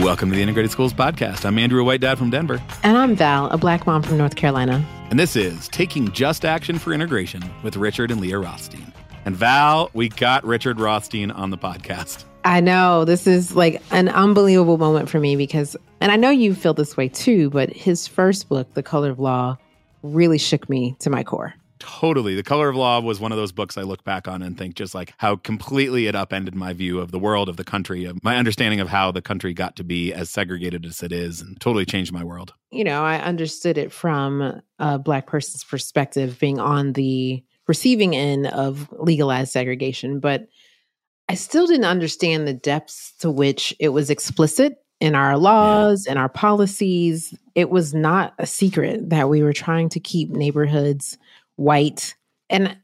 Welcome to the Integrated Schools Podcast. I'm Andrew, a white dad from Denver. And I'm Val, a black mom from North Carolina. And this is Taking Just Action for Integration with Richard and Leah Rothstein. And Val, we got Richard Rothstein on the podcast. I know this is like an unbelievable moment for me because, and I know you feel this way too, but his first book, The Color of Law, really shook me to my core. Totally. The Color of Law was one of those books I look back on and think just like how completely it upended my view of the world, of the country, of my understanding of how the country got to be as segregated as it is, and totally changed my world. You know, I understood it from a Black person's perspective, being on the receiving end of legalized segregation, but I still didn't understand the depths to which it was explicit in our laws and yeah. our policies. It was not a secret that we were trying to keep neighborhoods white. And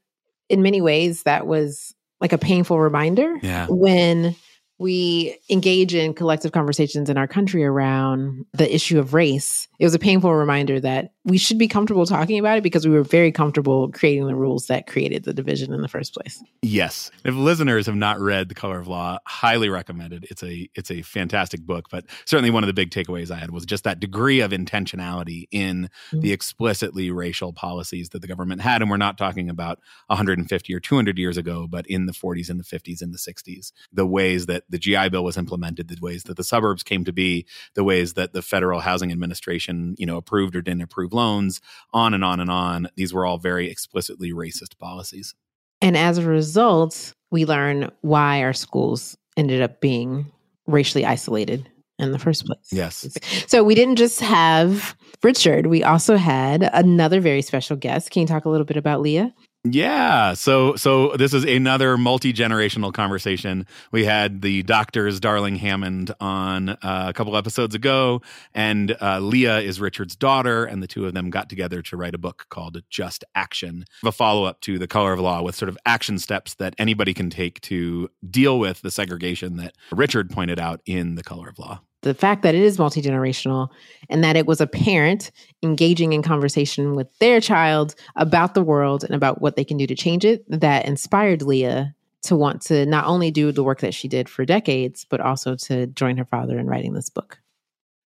in many ways, that was like a painful reminder yeah. when we engage in collective conversations in our country around the issue of race, it was a painful reminder that we should be comfortable talking about it because we were very comfortable creating the rules that created the division in the first place. Yes. If listeners have not read The Color of Law, highly recommended. It's a it's a fantastic book, but certainly one of the big takeaways I had was just that degree of intentionality in mm-hmm. the explicitly racial policies that the government had and we're not talking about 150 or 200 years ago, but in the 40s and the 50s and the 60s. The ways that the GI Bill was implemented, the ways that the suburbs came to be, the ways that the Federal Housing Administration, you know, approved or didn't approve loans, on and on and on. These were all very explicitly racist policies. And as a result, we learn why our schools ended up being racially isolated in the first place. Yes. So we didn't just have Richard, we also had another very special guest. Can you talk a little bit about Leah? Yeah. So so this is another multi-generational conversation. We had the doctor's Darling Hammond on uh, a couple episodes ago and uh, Leah is Richard's daughter and the two of them got together to write a book called Just Action, a follow-up to The Color of Law with sort of action steps that anybody can take to deal with the segregation that Richard pointed out in The Color of Law the fact that it is multi generational and that it was a parent engaging in conversation with their child about the world and about what they can do to change it that inspired Leah to want to not only do the work that she did for decades, but also to join her father in writing this book.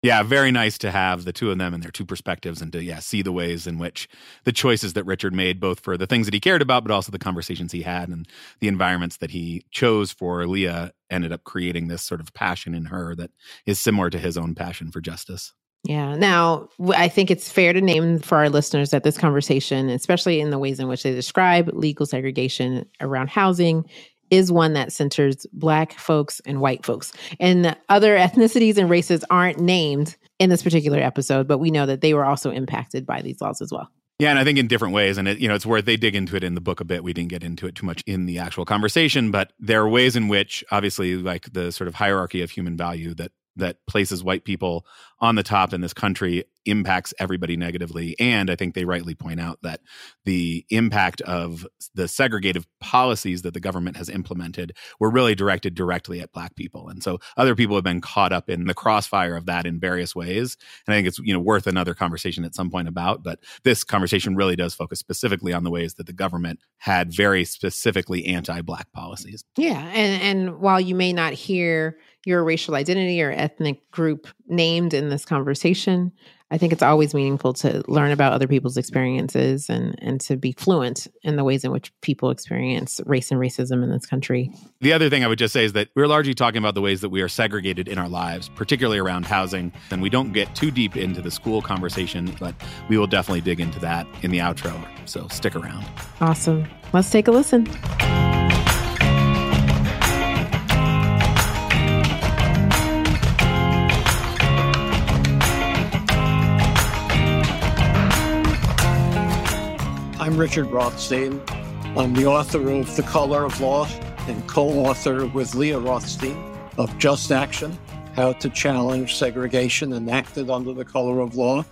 Yeah, very nice to have the two of them and their two perspectives and to yeah, see the ways in which the choices that Richard made both for the things that he cared about but also the conversations he had and the environments that he chose for Leah ended up creating this sort of passion in her that is similar to his own passion for justice. Yeah. Now, I think it's fair to name for our listeners that this conversation, especially in the ways in which they describe legal segregation around housing, is one that centers Black folks and white folks. And other ethnicities and races aren't named in this particular episode, but we know that they were also impacted by these laws as well. Yeah, and I think in different ways, and it, you know, it's worth they dig into it in the book a bit. We didn't get into it too much in the actual conversation, but there are ways in which, obviously, like the sort of hierarchy of human value that that places white people on the top in this country impacts everybody negatively. And I think they rightly point out that the impact of the segregative policies that the government has implemented were really directed directly at black people. And so other people have been caught up in the crossfire of that in various ways. And I think it's, you know, worth another conversation at some point about, but this conversation really does focus specifically on the ways that the government had very specifically anti-black policies. Yeah. And and while you may not hear your racial identity or ethnic group named in this conversation. I think it's always meaningful to learn about other people's experiences and and to be fluent in the ways in which people experience race and racism in this country. The other thing I would just say is that we're largely talking about the ways that we are segregated in our lives, particularly around housing, and we don't get too deep into the school conversation, but we will definitely dig into that in the outro. So stick around. Awesome. Let's take a listen. I'm Richard Rothstein. I'm the author of The Color of Law and co author with Leah Rothstein of Just Action How to Challenge Segregation Enacted Under the Color of Law.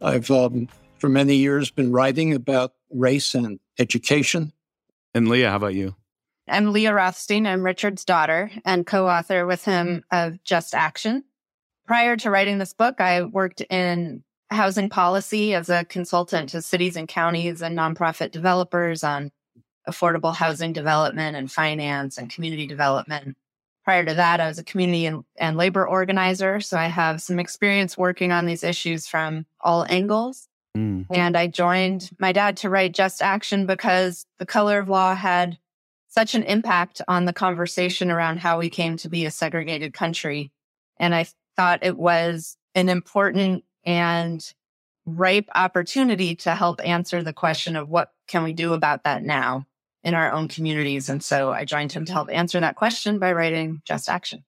I've, um, for many years, been writing about race and education. And Leah, how about you? I'm Leah Rothstein. I'm Richard's daughter and co author with him of Just Action. Prior to writing this book, I worked in housing policy as a consultant to cities and counties and nonprofit developers on affordable housing development and finance and community development. Prior to that, I was a community and, and labor organizer. So I have some experience working on these issues from all angles. Mm. And I joined my dad to write Just Action because the color of law had such an impact on the conversation around how we came to be a segregated country. And I thought it was an important and ripe opportunity to help answer the question of what can we do about that now in our own communities. And so I joined him to help answer that question by writing Just Action.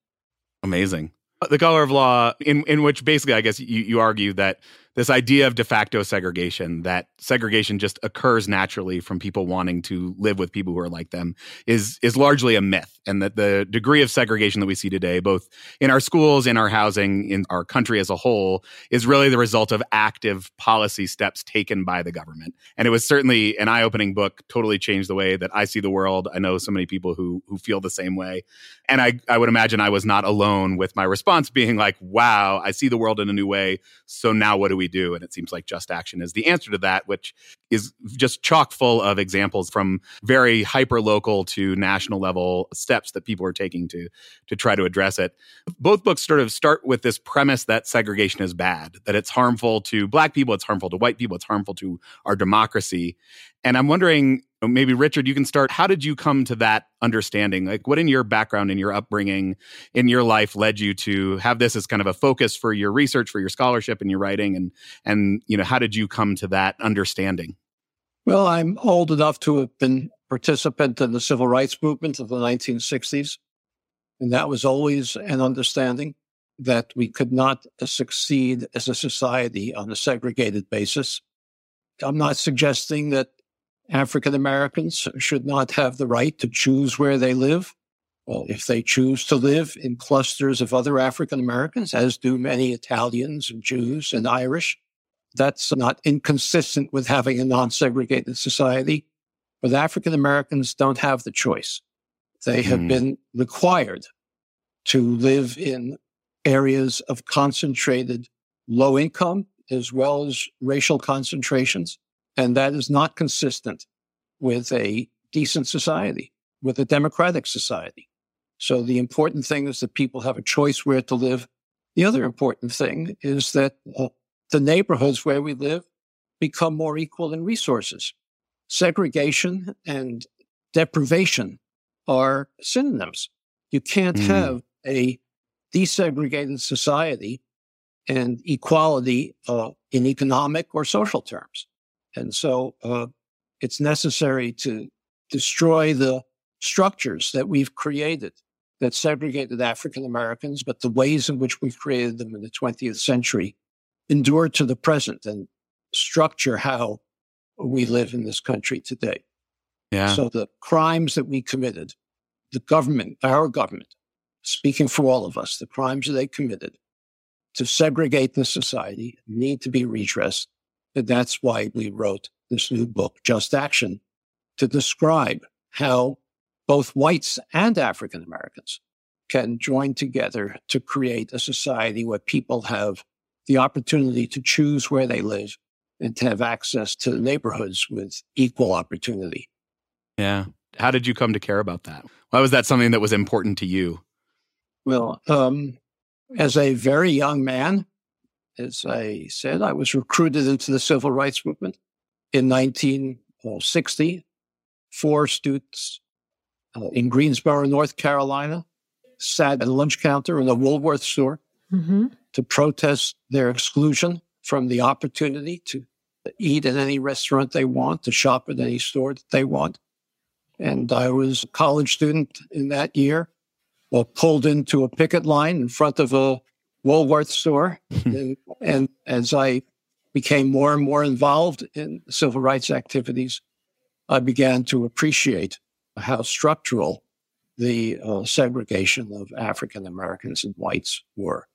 Amazing. The color of law, in, in which basically, I guess you, you argue that this idea of de facto segregation that segregation just occurs naturally from people wanting to live with people who are like them is is largely a myth. And that the degree of segregation that we see today both in our schools in our housing in our country as a whole is really the result of active policy steps taken by the government. And it was certainly an eye-opening book totally changed the way that I see the world. I know so many people who who feel the same way. And I I would imagine I was not alone with my response being like wow I see the world in a new way. So now what do we we do. And it seems like Just Action is the answer to that, which is just chock full of examples from very hyper local to national level steps that people are taking to to try to address it. Both books sort of start with this premise that segregation is bad, that it's harmful to black people, it's harmful to white people, it's harmful to our democracy. And I'm wondering maybe Richard, you can start. How did you come to that understanding? Like, what in your background, in your upbringing, in your life led you to have this as kind of a focus for your research, for your scholarship, and your writing? And and you know, how did you come to that understanding? Well, I'm old enough to have been participant in the civil rights movement of the 1960s, and that was always an understanding that we could not succeed as a society on a segregated basis. I'm not suggesting that African Americans should not have the right to choose where they live. Well, if they choose to live in clusters of other African Americans, as do many Italians and Jews and Irish, that's not inconsistent with having a non segregated society. But African Americans don't have the choice. They have mm. been required to live in areas of concentrated low income as well as racial concentrations. And that is not consistent with a decent society, with a democratic society. So the important thing is that people have a choice where to live. The other important thing is that uh, the neighborhoods where we live become more equal in resources. Segregation and deprivation are synonyms. You can't mm. have a desegregated society and equality uh, in economic or social terms. And so uh, it's necessary to destroy the structures that we've created that segregated African Americans, but the ways in which we created them in the 20th century endure to the present and structure how we live in this country today. Yeah. So the crimes that we committed, the government, our government, speaking for all of us, the crimes that they committed to segregate the society need to be redressed. And that's why we wrote this new book, Just Action, to describe how both whites and African Americans can join together to create a society where people have the opportunity to choose where they live and to have access to neighborhoods with equal opportunity. Yeah. How did you come to care about that? Why was that something that was important to you? Well, um, as a very young man, as I said, I was recruited into the civil rights movement in 1960. Four students uh, in Greensboro, North Carolina, sat at a lunch counter in a Woolworth store mm-hmm. To protest their exclusion from the opportunity to eat at any restaurant they want, to shop at any store that they want. And I was a college student in that year, well, pulled into a picket line in front of a Woolworth store. and, and as I became more and more involved in civil rights activities, I began to appreciate how structural the uh, segregation of African Americans and whites were.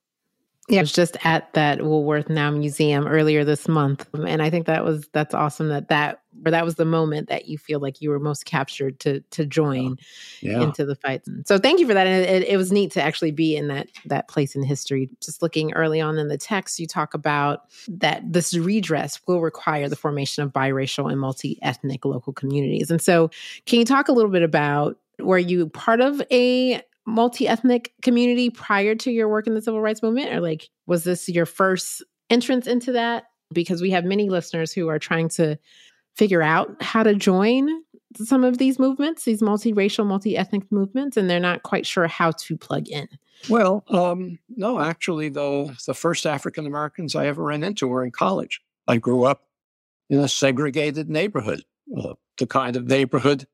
Yeah, I was just at that Woolworth Now Museum earlier this month, and I think that was that's awesome that that or that was the moment that you feel like you were most captured to to join yeah. into the fight. So thank you for that, and it, it, was neat to actually be in that that place in history. Just looking early on in the text, you talk about that this redress will require the formation of biracial and multi ethnic local communities, and so can you talk a little bit about were you part of a multi ethnic community prior to your work in the civil rights movement? Or like, was this your first entrance into that? Because we have many listeners who are trying to figure out how to join some of these movements, these multiracial, multi ethnic movements, and they're not quite sure how to plug in. Well, um, no, actually, though, the first African Americans I ever ran into were in college. I grew up in a segregated neighborhood, uh, the kind of neighborhood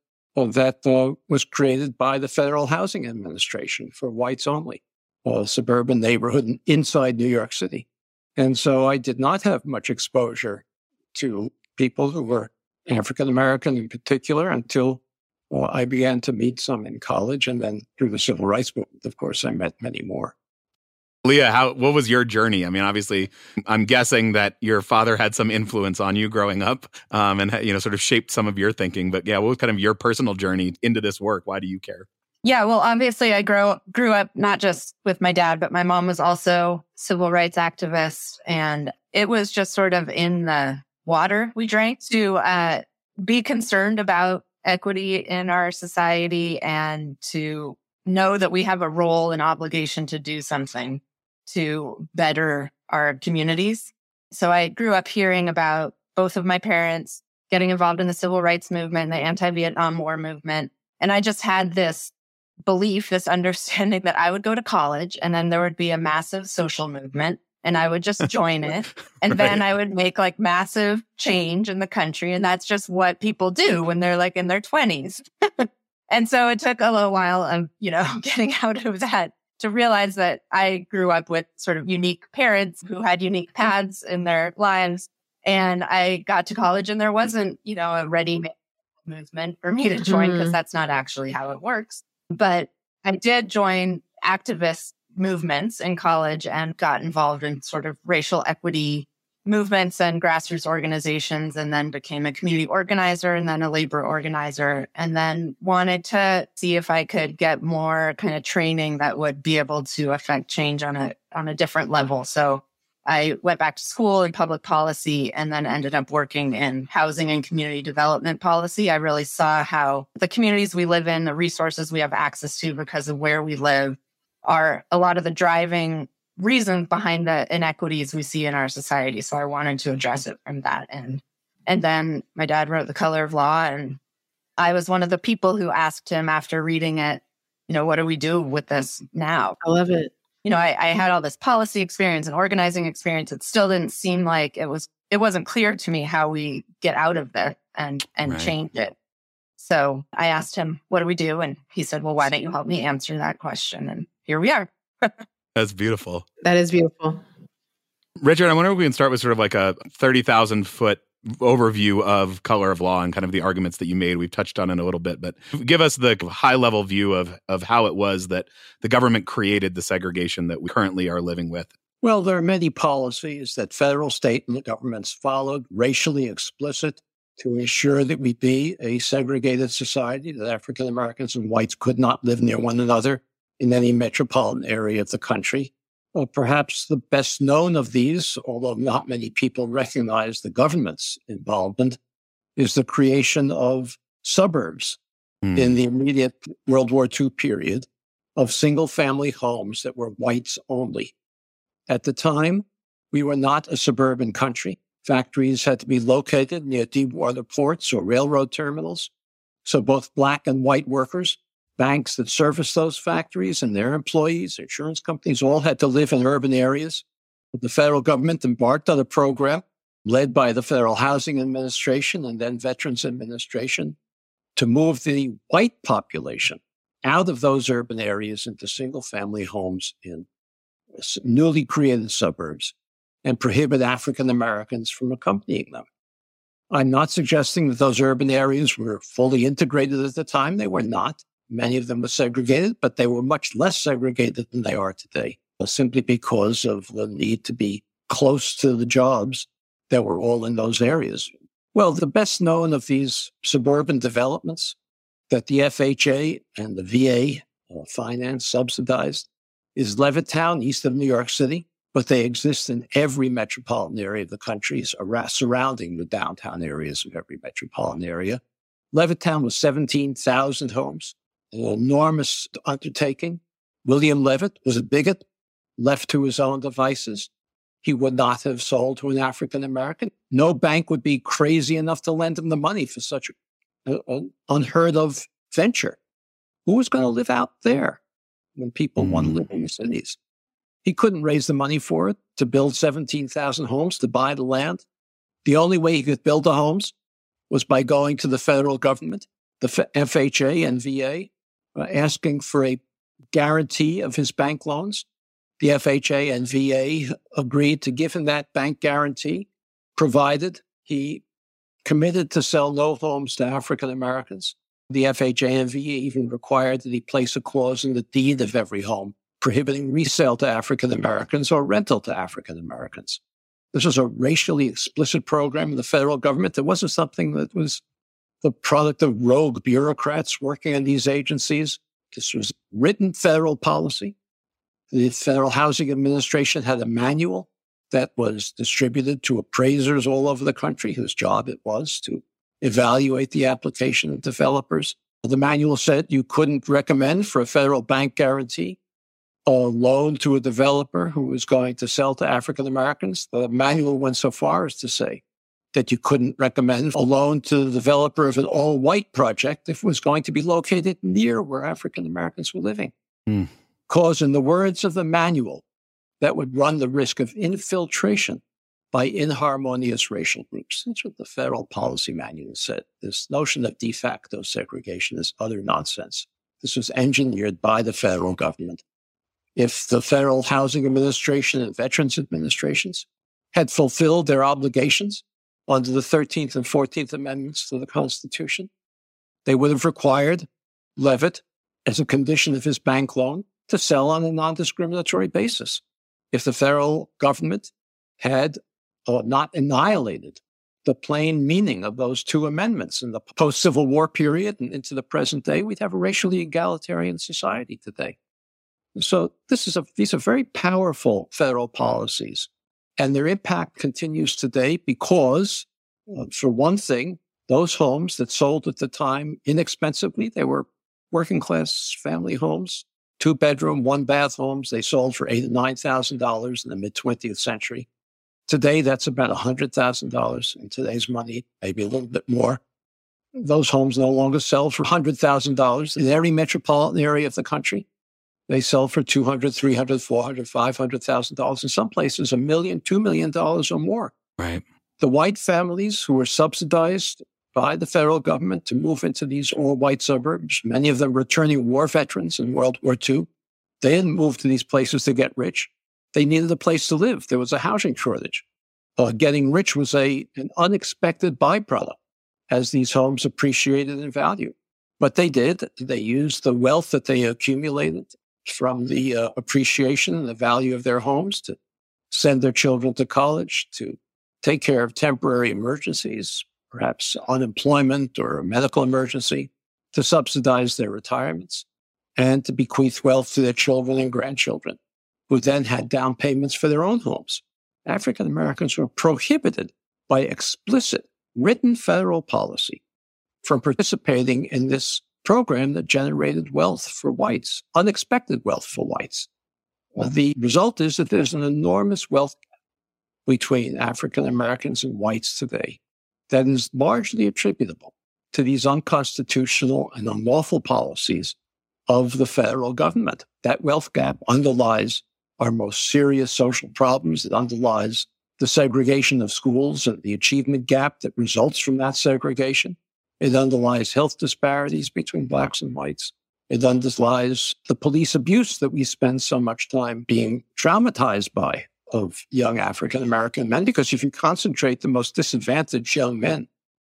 that was created by the Federal Housing Administration for whites only, a suburban neighborhood inside New York City. And so I did not have much exposure to people who were African American in particular until well, I began to meet some in college. And then through the civil rights movement, of course, I met many more. Leah, how what was your journey? I mean, obviously, I'm guessing that your father had some influence on you growing up, um, and you know, sort of shaped some of your thinking. But yeah, what was kind of your personal journey into this work? Why do you care? Yeah, well, obviously, I grew grew up not just with my dad, but my mom was also civil rights activist, and it was just sort of in the water we drank to uh, be concerned about equity in our society and to know that we have a role and obligation to do something to better our communities. So I grew up hearing about both of my parents getting involved in the civil rights movement, the anti-Vietnam War movement. And I just had this belief, this understanding that I would go to college and then there would be a massive social movement and I would just join it. And right. then I would make like massive change in the country. And that's just what people do when they're like in their 20s. and so it took a little while of, you know, getting out of that to realize that I grew up with sort of unique parents who had unique paths in their lives. And I got to college and there wasn't, you know, a ready movement for me to join because mm-hmm. that's not actually how it works. But I did join activist movements in college and got involved in sort of racial equity movements and grassroots organizations and then became a community organizer and then a labor organizer and then wanted to see if I could get more kind of training that would be able to affect change on a on a different level. So I went back to school in public policy and then ended up working in housing and community development policy. I really saw how the communities we live in, the resources we have access to because of where we live are a lot of the driving reasons behind mm-hmm. the inequities we see in our society. So I wanted to address it from that end. And then my dad wrote The Color of Law, and I was one of the people who asked him after reading it, you know, what do we do with this now? I love it. You know, I, I had all this policy experience and organizing experience. It still didn't seem like it was, it wasn't clear to me how we get out of this and, and right. change it. So I asked him, what do we do? And he said, well, why don't you help me answer that question? And here we are. That's beautiful. That is beautiful. Richard, I wonder if we can start with sort of like a 30,000 foot overview of color of law and kind of the arguments that you made. We've touched on it a little bit, but give us the high level view of, of how it was that the government created the segregation that we currently are living with. Well, there are many policies that federal, state, and the governments followed, racially explicit, to ensure that we be a segregated society, that African Americans and whites could not live near one another in any metropolitan area of the country. Well, perhaps the best known of these, although not many people recognize the government's involvement, is the creation of suburbs mm. in the immediate World War II period of single family homes that were whites only. At the time, we were not a suburban country. Factories had to be located near deep water ports or railroad terminals. So both black and white workers banks that service those factories and their employees, insurance companies, all had to live in urban areas. But The federal government embarked on a program led by the Federal Housing Administration and then Veterans Administration to move the white population out of those urban areas into single family homes in newly created suburbs and prohibit African Americans from accompanying them. I'm not suggesting that those urban areas were fully integrated at the time. They were not. Many of them were segregated, but they were much less segregated than they are today, simply because of the need to be close to the jobs that were all in those areas. Well, the best known of these suburban developments that the FHA and the VA uh, finance subsidized is Levittown, east of New York City, but they exist in every metropolitan area of the country, surrounding the downtown areas of every metropolitan area. Levittown was 17,000 homes enormous undertaking. William Levitt was a bigot, left to his own devices. He would not have sold to an African American. No bank would be crazy enough to lend him the money for such an unheard of venture. Who was going to live out there when people mm. want to live in the cities? He couldn't raise the money for it to build 17,000 homes, to buy the land. The only way he could build the homes was by going to the federal government, the FHA and VA, Uh, asking for a guarantee of his bank loans. The FHA and VA agreed to give him that bank guarantee, provided he committed to sell no homes to African Americans. The FHA and VA even required that he place a clause in the deed of every home prohibiting resale to African Americans or rental to African Americans. This was a racially explicit program of the federal government. It wasn't something that was the product of rogue bureaucrats working in these agencies. This was written federal policy. The Federal Housing Administration had a manual that was distributed to appraisers all over the country, whose job it was to evaluate the application of developers. The manual said you couldn't recommend for a federal bank guarantee a loan to a developer who was going to sell to African Americans. The manual went so far as to say that you couldn't recommend a loan to the developer of an all white project if it was going to be located near where African Americans were living. Mm. Cause, in the words of the manual, that would run the risk of infiltration by inharmonious racial groups. That's what the federal policy manual said. This notion of de facto segregation is utter nonsense. This was engineered by the federal government if the Federal Housing Administration and Veterans Administrations had fulfilled their obligations under the 13th and 14th Amendments to the Constitution, they would have required Levitt, as a condition of his bank loan, to sell on a non discriminatory basis. If the federal government had uh, not annihilated the plain meaning of those two amendments in the post Civil War period and into the present day, we'd have a racially egalitarian society today. So this is a, these are very powerful federal policies and their impact continues today because, uh, for one thing, those homes that sold at the time inexpensively, they were working class family homes, two bedroom, one bath homes. They sold for eight nine thousand dollars in the mid 20th century. Today, that's about hundred thousand dollars in today's money, maybe a little bit more. Those homes no longer sell for hundred thousand dollars in every metropolitan area of the country. They sell for 200, 300, 400, 500,000 dollars. In some places, a million, two million dollars or more. Right. The white families who were subsidized by the federal government to move into these all white suburbs, many of them returning war veterans in World War II, they didn't move to these places to get rich. They needed a place to live. There was a housing shortage. Uh, getting rich was a, an unexpected byproduct as these homes appreciated in value. But they did. They used the wealth that they accumulated from the uh, appreciation and the value of their homes to send their children to college, to take care of temporary emergencies, perhaps unemployment or a medical emergency, to subsidize their retirements, and to bequeath wealth to their children and grandchildren, who then had down payments for their own homes. African Americans were prohibited by explicit written federal policy from participating in this program that generated wealth for whites, unexpected wealth for whites. The result is that there's an enormous wealth between African Americans and whites today that is largely attributable to these unconstitutional and unlawful policies of the federal government. That wealth gap underlies our most serious social problems. It underlies the segregation of schools and the achievement gap that results from that segregation. It underlies health disparities between blacks and whites. It underlies the police abuse that we spend so much time being traumatized by of young African American men. Because if you concentrate the most disadvantaged young men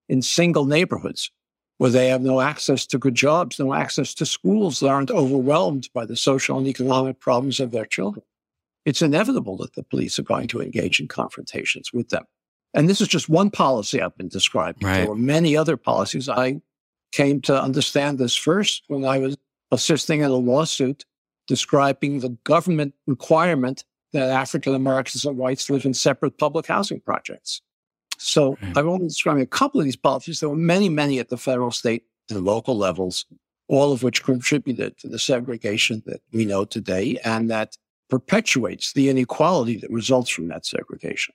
in single neighborhoods where they have no access to good jobs, no access to schools, they aren't overwhelmed by the social and economic problems of their children, it's inevitable that the police are going to engage in confrontations with them. And this is just one policy I've been describing. Right. There were many other policies. I came to understand this first when I was assisting in a lawsuit describing the government requirement that African Americans and whites live in separate public housing projects. So right. I've only described a couple of these policies. There were many, many at the federal, state, and local levels, all of which contributed to the segregation that we know today and that perpetuates the inequality that results from that segregation.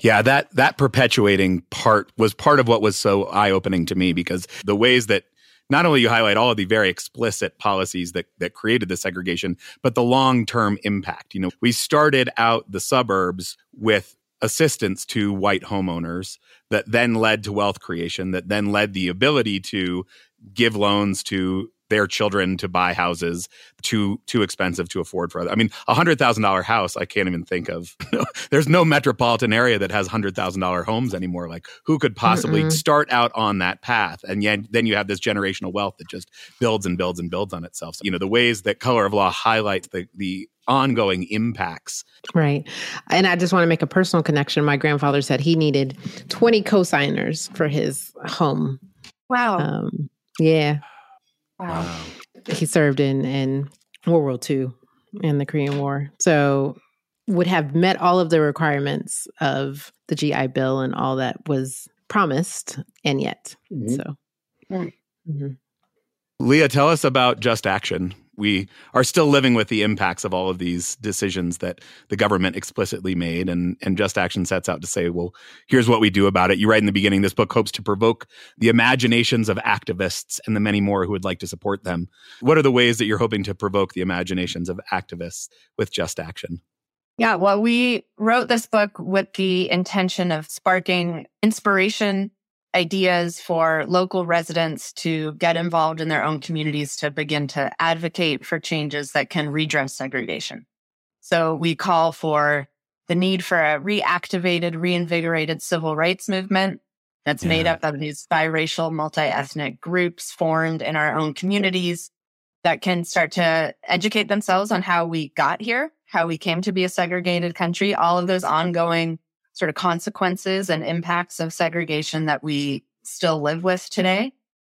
Yeah, that that perpetuating part was part of what was so eye-opening to me because the ways that not only you highlight all of the very explicit policies that that created the segregation, but the long-term impact. You know, we started out the suburbs with assistance to white homeowners that then led to wealth creation that then led the ability to give loans to their children to buy houses too too expensive to afford for other. I mean, a hundred thousand dollar house, I can't even think of. There's no metropolitan area that has hundred thousand dollar homes anymore. Like, who could possibly Mm-mm. start out on that path? And yet, then you have this generational wealth that just builds and builds and builds on itself. So, you know, the ways that Color of Law highlights the the ongoing impacts. Right. And I just want to make a personal connection. My grandfather said he needed 20 cosigners for his home. Wow. Um, yeah. Wow. He served in in World War II in the Korean War. So would have met all of the requirements of the GI Bill and all that was promised, and yet. Mm-hmm. So mm-hmm. Leah, tell us about Just Action we are still living with the impacts of all of these decisions that the government explicitly made. And and just action sets out to say well here's what we do about it. You write in the beginning this book hopes to provoke the imaginations of activists and the many more who would like to support them. What are the ways that you're hoping to provoke the imaginations of activists with just action? Yeah well we wrote this book with the intention of sparking inspiration ideas for local residents to get involved in their own communities to begin to advocate for changes that can redress segregation. So we call for the need for a reactivated, reinvigorated civil rights movement that's yeah. made up of these biracial, multi-ethnic groups formed in our own communities that can start to educate themselves on how we got here, how we came to be a segregated country, all of those ongoing sort of consequences and impacts of segregation that we still live with today.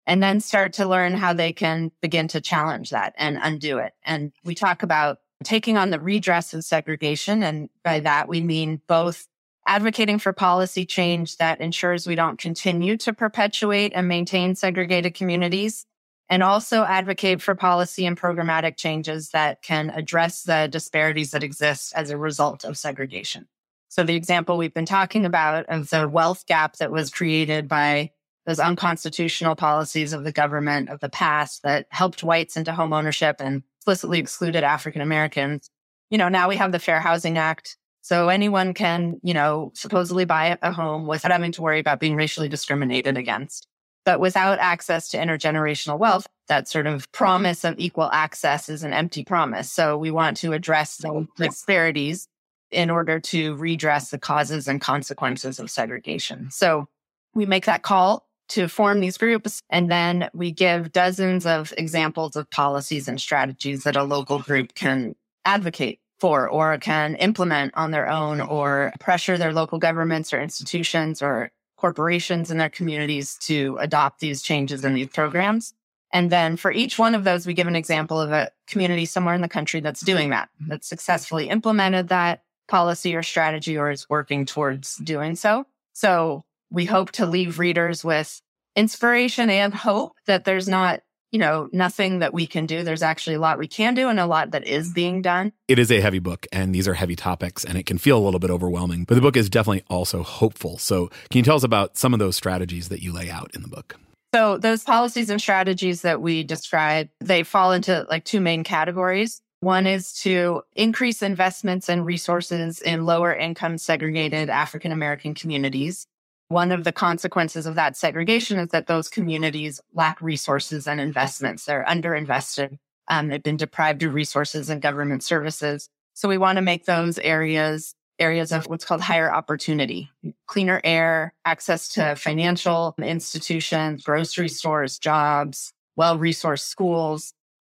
And then start to learn how they can begin to challenge that and undo it. And we talk about taking on the redress of segregation. And by that, we mean both advocating for policy change that ensures we don't continue to perpetuate and maintain segregated communities, and also advocate for policy and programmatic changes that can address the disparities that exist as a result of segregation. So the example we've been talking about of the wealth gap that was created by those unconstitutional policies of the government of the past that helped whites into home ownership and explicitly excluded African Americans. You know, now we have the Fair Housing Act. So anyone can, you know, supposedly buy a home without having to worry about being racially discriminated against. But without access to intergenerational wealth, that sort of promise of equal access is an empty promise. So we want to address those disparities in order to redress the causes and consequences of segregation. So we make that call to form these groups, and then we give dozens of examples of policies and strategies that a local group can advocate for or can implement on their own or pressure their local governments or institutions or corporations in their communities to adopt these changes in these programs. And then for each one of those, we give an example of a community somewhere in the country that's doing that, that successfully implemented that policy or strategy or is working towards doing so. So we hope to leave readers with inspiration and hope that there's not you know, nothing that we can do. There's actually a lot we can do and a lot that is being done. It is a heavy book and these are heavy topics and it can feel a little bit overwhelming, but the book is definitely also hopeful. So, can you tell us about some of those strategies that you lay out in the book? So, those policies and strategies that we describe, they fall into like two main categories. One is to increase investments and resources in lower income segregated African American communities. One of the consequences of that segregation is that those communities lack resources and investments. They're underinvested. Um, they've been deprived of resources and government services. So we want to make those areas areas of what's called higher opportunity, cleaner air, access to financial institutions, grocery stores, jobs, well resourced schools,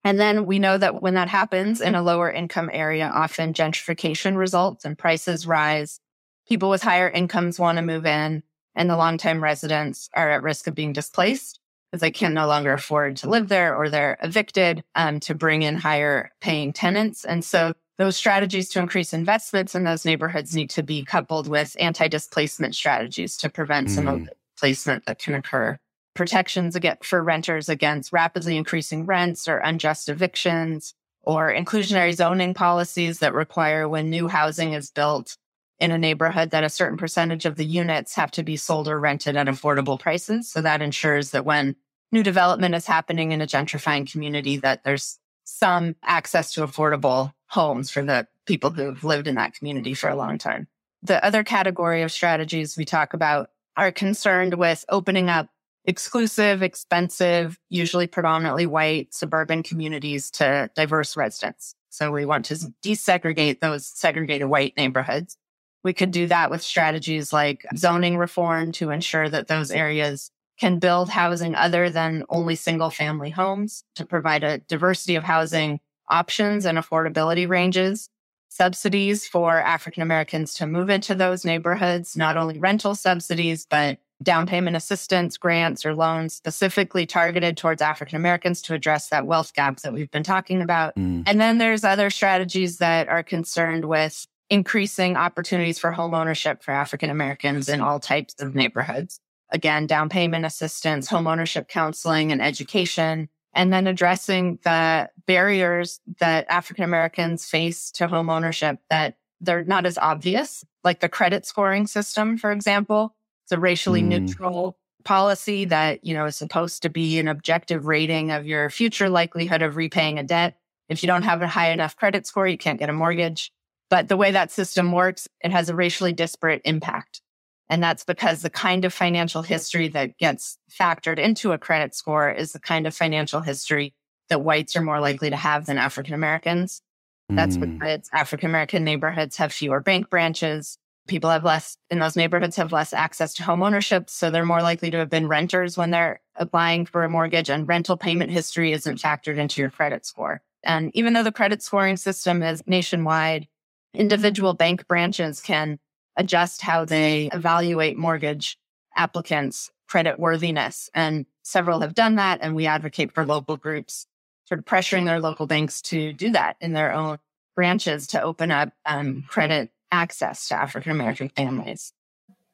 and then we know that when that happens in a lower income area, often gentrification results and prices rise. People with higher incomes want to move in and the longtime residents are at risk of being displaced because they can no longer afford to live there or they're evicted um, to bring in higher paying tenants. And so those strategies to increase investments in those neighborhoods need to be coupled with anti-displacement strategies to prevent mm. some of mm. the displacement that can occur protections for renters against rapidly increasing rents or unjust evictions or inclusionary zoning policies that require when new housing is built in a neighborhood that a certain percentage of the units have to be sold or rented at affordable prices. So that ensures that when new development is happening in a gentrifying community, that there's some access to affordable homes for the people who've lived in that community for a long time. The other category of strategies we talk about are concerned with opening up exclusive, expensive, usually predominantly white suburban communities to diverse residents. So we want to desegregate those segregated white neighborhoods. We could do that with strategies like zoning reform to ensure that those areas can build housing other than only single family homes to provide a diversity of housing options and affordability ranges, subsidies for African Americans to move into those neighborhoods, not only rental subsidies, but down payment assistance, grants, or loans specifically targeted towards African Americans to address that wealth gap that we've been talking about. Mm. And then there's other strategies that are concerned with increasing opportunities for home ownership for African Americans in all types of neighborhoods. Again, down payment assistance, home ownership counseling and education, and then addressing the barriers that African Americans face to home ownership that they're not as obvious, like the credit scoring system, for example it's a racially mm. neutral policy that, you know, is supposed to be an objective rating of your future likelihood of repaying a debt. If you don't have a high enough credit score, you can't get a mortgage. But the way that system works, it has a racially disparate impact. And that's because the kind of financial history that gets factored into a credit score is the kind of financial history that whites are more likely to have than African Americans. That's mm. because African American neighborhoods have fewer bank branches people have less in those neighborhoods have less access to home ownership. So they're more likely to have been renters when they're applying for a mortgage and rental payment history isn't factored into your credit score. And even though the credit scoring system is nationwide, individual bank branches can adjust how they evaluate mortgage applicants' credit worthiness. And several have done that. And we advocate for local groups sort of pressuring their local banks to do that in their own branches to open up um, credit access to African American families.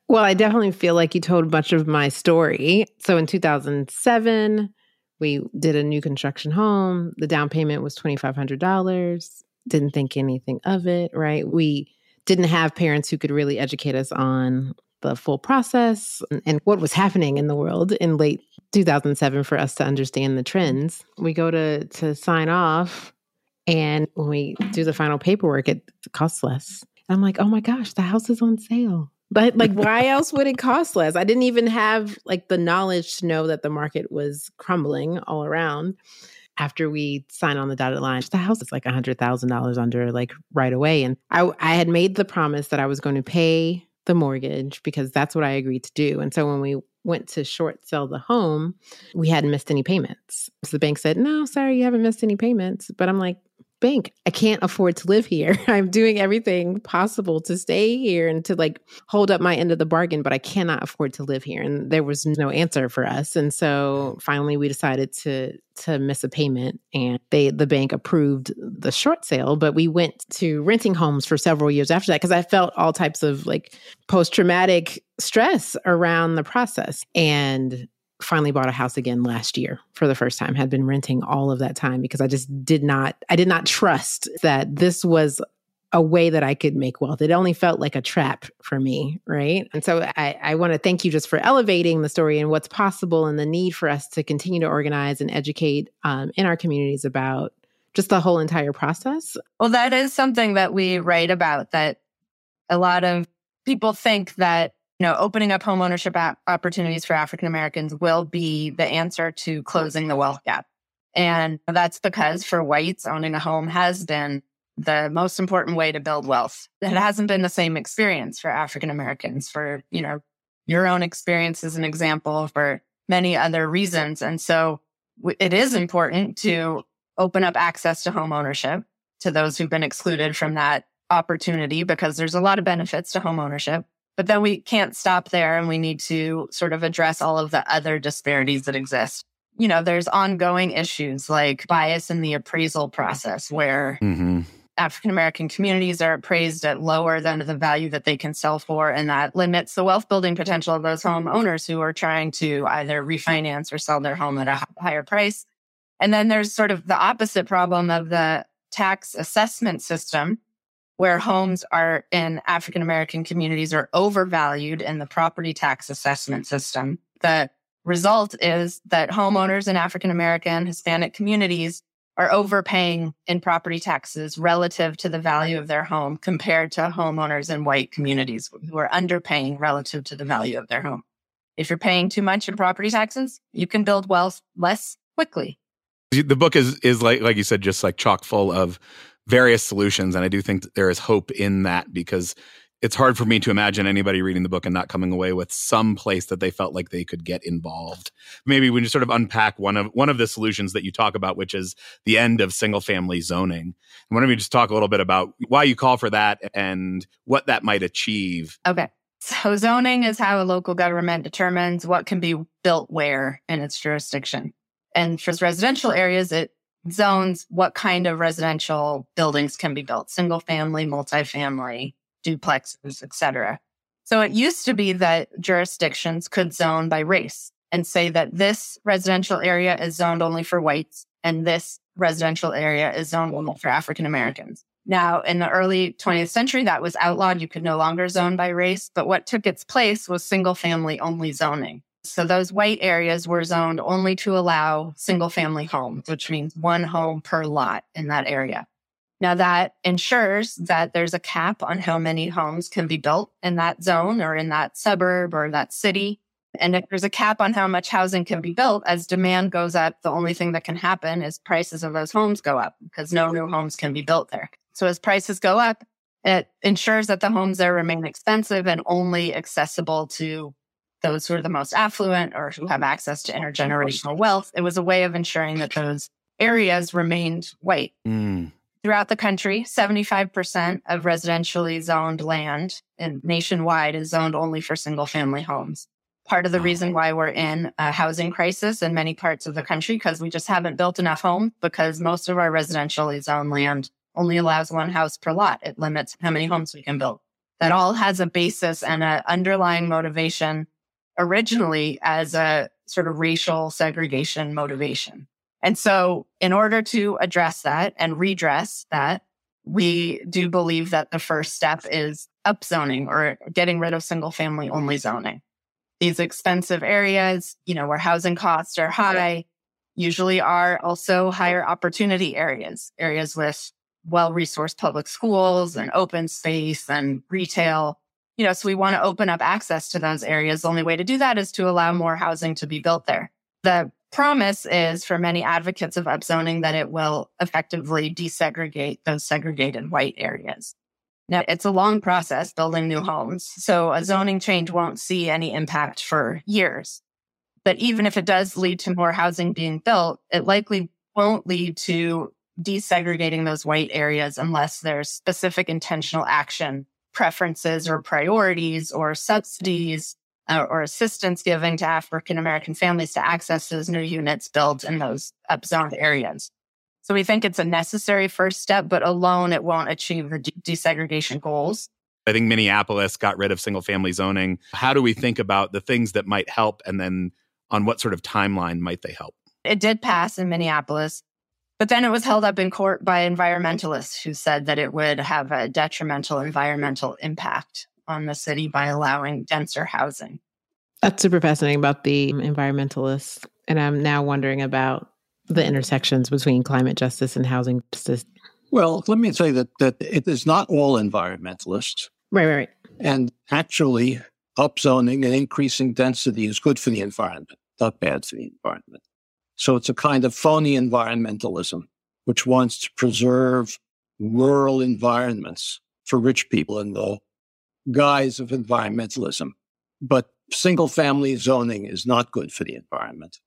Well, I definitely feel like you told much of my story. So in 2007, we did a new construction home. The down payment was $2,500. Didn't think anything of it, right? We didn't have parents who could really educate us on the full process and what was happening in the world in late 2007 for us to understand the trends. We go to to sign off and when we do the final paperwork it costs less. I'm like, oh my gosh, the house is on sale. But like, why else would it cost less? I didn't even have like the knowledge to know that the market was crumbling all around. After we sign on the dotted line, the house is like a hundred thousand dollars under like right away. And I, I had made the promise that I was going to pay the mortgage because that's what I agreed to do. And so when we went to short sell the home, we hadn't missed any payments. So the bank said, No, sorry, you haven't missed any payments. But I'm like, bank. I can't afford to live here. I'm doing everything possible to stay here and to like hold up my end of the bargain, but I cannot afford to live here. And there was no answer for us. And so finally we decided to to miss a payment and they the bank approved the short sale, but we went to renting homes for several years after that because I felt all types of like post traumatic stress around the process. And finally bought a house again last year for the first time had been renting all of that time because i just did not i did not trust that this was a way that i could make wealth. It only felt like a trap for me right? And so i, I want to thank you just for elevating the story and what's possible and the need for us to continue to organize and educate um, in our communities about just the whole entire process. Well that is something that we write about that a lot of people think that you know, opening up home ownership opportunities for African Americans will be the answer to closing the wealth gap. And that's because for whites, owning a home has been the most important way to build wealth. It hasn't been the same experience for African Americans for, you know, your own experience is an example for many other reasons. And so it is important to open up access to home ownership to those who've been excluded from that opportunity because there's a lot of benefits to home ownership. But then we can't stop there and we need to sort of address all of the other disparities that exist. You know, there's ongoing issues like bias in the appraisal process where mm-hmm. African American communities are appraised at lower than the value that they can sell for. And that limits the wealth building potential of those homeowners who are trying to either refinance or sell their home at a higher price. And then there's sort of the opposite problem of the tax assessment system, where homes are in African American communities are overvalued in the property tax assessment system. The result is that homeowners in African American, Hispanic communities are overpaying in property taxes relative to the value of their home compared to homeowners in white communities who are underpaying relative to the value of their home. If you're paying too much in property taxes, you can build wealth less quickly. The book is is like like you said, just like chock full of various solutions, and I do think there is hope in that because it's hard for me to imagine anybody reading the book and not coming away with some place that they felt like they could get involved. Maybe we just sort of unpack one of one of the solutions that you talk about, which is the end of single family zoning. Why don't we just talk a little bit about why you call for that and what that might achieve? Okay. So zoning is how a local government determines what can be built where in its jurisdiction. And for residential areas, it zones what kind of residential buildings can be built, single family, multifamily, duplexes, etc. So it used to be that jurisdictions could zone by race and say that this residential area is zoned only for whites and this residential area is zoned only for African Americans. Now, in the early 20th century, that was outlawed. You could no longer zone by race. But what took its place was single family only zoning. So those white areas were zoned only to allow single family homes, which means one home per lot in that area. Now that ensures that there's a cap on how many homes can be built in that zone or in that suburb or that city. And if there's a cap on how much housing can be built, as demand goes up, the only thing that can happen is prices of those homes go up because no new homes can be built there. So as prices go up, it ensures that the homes there remain expensive and only accessible to those who are the most affluent or who have access to intergenerational wealth. It was a way of ensuring that those areas remained white. Mm. Throughout the country, 75% of residentially zoned land and nationwide is zoned only for single family homes. Part of the reason why we're in a housing crisis in many parts of the country, because we just haven't built enough homes because most of our residentially zoned land only allows one house per lot. It limits how many homes we can build. That all has a basis and an underlying motivation originally as a sort of racial segregation motivation. And so, in order to address that and redress that, we do believe that the first step is upzoning or getting rid of single family only zoning. These expensive areas, you know, where housing costs are high, usually are also higher opportunity areas, areas with well resourced public schools and open space and retail. You know, so we want to open up access to those areas. The only way to do that is to allow more housing to be built there. The promise is for many advocates of upzoning that it will effectively desegregate those segregated white areas. Now, it's a long process building new homes, so a zoning change won't see any impact for years. But even if it does lead to more housing being built, it likely won't lead to desegregating those white areas unless there's specific intentional action, preferences or priorities or subsidies uh, or assistance given to African American families to access those new units built in those upzoned areas. So we think it's a necessary first step, but alone it won't achieve the de- desegregation goals. I think Minneapolis got rid of single family zoning. How do we think about the things that might help and then on what sort of timeline might they help? It did pass in Minneapolis, but then it was held up in court by environmentalists who said that it would have a detrimental environmental impact on the city by allowing denser housing. That's super fascinating about the environmentalists. And I'm now wondering about the intersections between climate justice and housing justice. Well, let me say that, that it is not all environmentalists. Right, right, right. And actually, upzoning and increasing density is good for the environment, not bad for the environment. So it's a kind of phony environmentalism, which wants to preserve rural environments for rich people in the guise of environmentalism. But single family zoning is not good for the environment.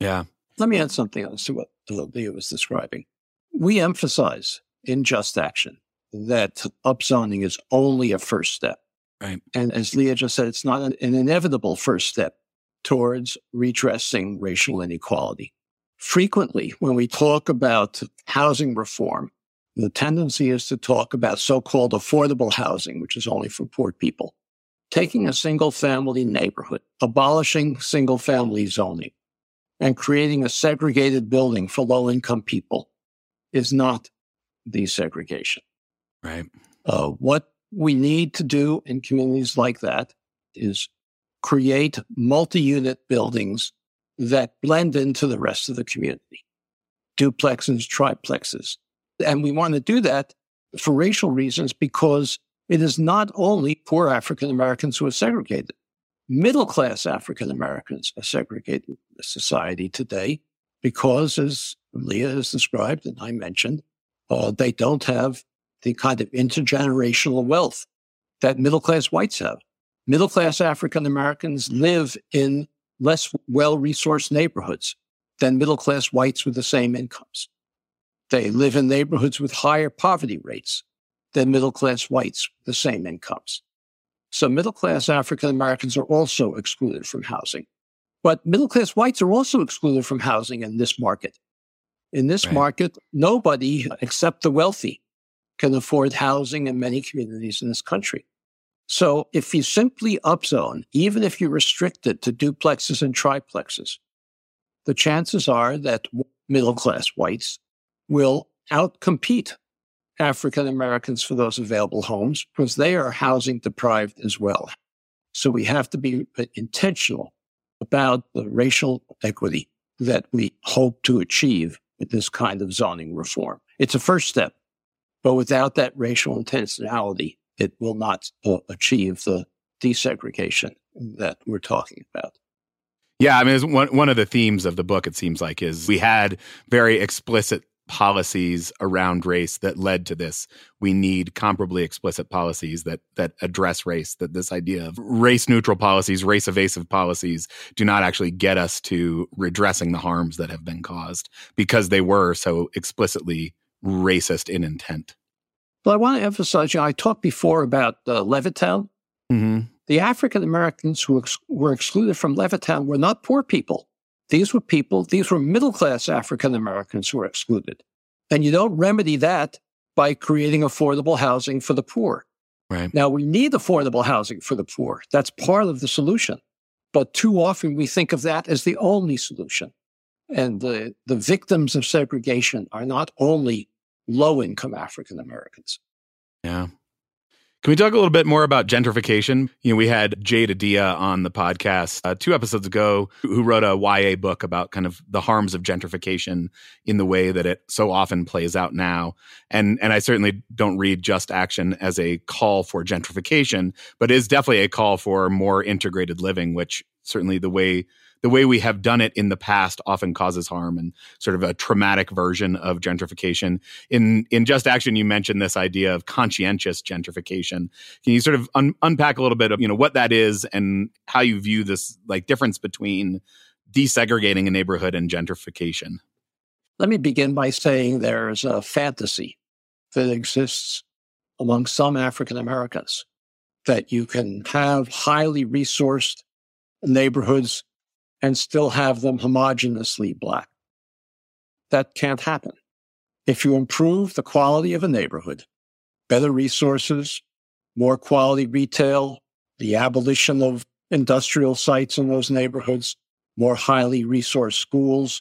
Yeah. Let me add something else to what Leah was describing. We emphasize in Just Action that upzoning is only a first step. Right. And as Leah just said, it's not an, an inevitable first step towards redressing racial inequality. Frequently, when we talk about housing reform, The tendency is to talk about so called affordable housing, which is only for poor people. Taking a single family neighborhood, abolishing single family zoning, and creating a segregated building for low income people is not desegregation. Right. Uh, what we need to do in communities like that is create multi unit buildings that blend into the rest of the community duplexes, triplexes. And we want to do that for racial reasons because it is not only poor African Americans who are segregated. Middle class African Americans are segregated in society today because, as Leah has described and I mentioned, uh, they don't have the kind of intergenerational wealth that middle class whites have. Middle class African Americans live in less well resourced neighborhoods than middle class whites with the same incomes. They live in neighborhoods with higher poverty rates than middle class whites with the same incomes. So middle class African Americans are also excluded from housing. But middle class whites are also excluded from housing in this market. In this right. market, nobody except the wealthy can afford housing in many communities in this country. So if you simply upzone, even if you restrict it to duplexes and triplexes, the chances are that middle class whites will outcompete African Americans for those available homes because they are housing deprived as well. So we have to be uh, intentional about the racial equity that we hope to achieve with this kind of zoning reform. It's a first step, but without that racial intentionality, it will not uh, achieve the desegregation that we're talking about. Yeah, I mean, one one of the themes of the book. It seems like is we had very explicit policies around race that led to this. We need comparably explicit policies that that address race. That this idea of race neutral policies, race evasive policies, do not actually get us to redressing the harms that have been caused because they were so explicitly racist in intent. Well, I want to emphasize. You know, I talked before about uh, Levittown. Mm-hmm. The African Americans who ex- were excluded from Levittown were not poor people. These were people, these were middle class African Americans who were excluded. And you don't remedy that by creating affordable housing for the poor. Right. Now, we need affordable housing for the poor. That's part of the solution. But too often we think of that as the only solution. And the, the victims of segregation are not only low income African Americans. Yeah. Can we talk a little bit more about gentrification? You know, we had Jade Adia on the podcast uh, two episodes ago who wrote a YA book about kind of the harms of gentrification in the way that it so often plays out now. And and I certainly don't read Just Action as a call for gentrification, but is definitely a call for more integrated living, which certainly the way the way we have done it in the past often causes harm and sort of a traumatic version of gentrification. In in Just Action, you mentioned this idea of conscientious gentrification. Can you sort of un- unpack a little bit of you know what that is and how you view this like difference between desegregating a neighborhood and gentrification? Let me begin by saying there's a fantasy that exists among some African Americans that you can have highly resourced neighborhoods and still have them homogeneously black. That can't happen. If you improve the quality of a neighborhood, better resources, more quality retail, the abolition of industrial sites in those neighborhoods, more highly resourced schools.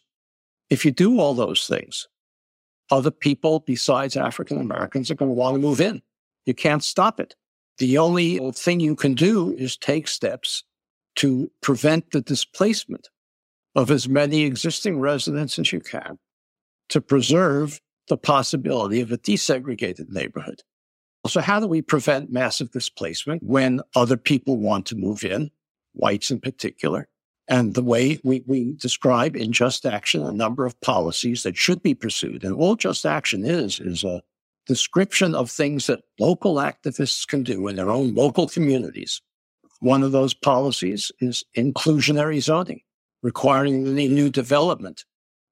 If you do all those things, other people besides African Americans are going to want to move in. You can't stop it. The only thing you can do is take steps to prevent the displacement of as many existing residents as you can to preserve the possibility of a desegregated neighborhood. So how do we prevent massive displacement when other people want to move in, whites in particular? And the way we, we describe in Just Action a number of policies that should be pursued. And all Just Action is, is a description of things that local activists can do in their own local communities one of those policies is inclusionary zoning, requiring any new development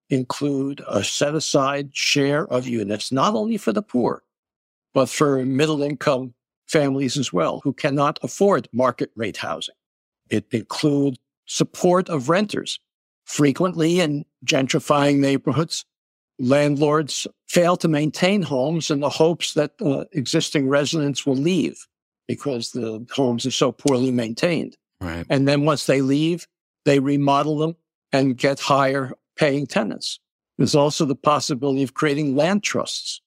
include a set aside share of units, not only for the poor, but for middle income families as well who cannot afford market rate housing. It includes support of renters. Frequently in gentrifying neighborhoods, landlords fail to maintain homes in the hopes that uh, existing residents will leave because the homes are so poorly maintained. Right. And then once they leave, they remodel them and get higher paying tenants. There's also the possibility of creating land trusts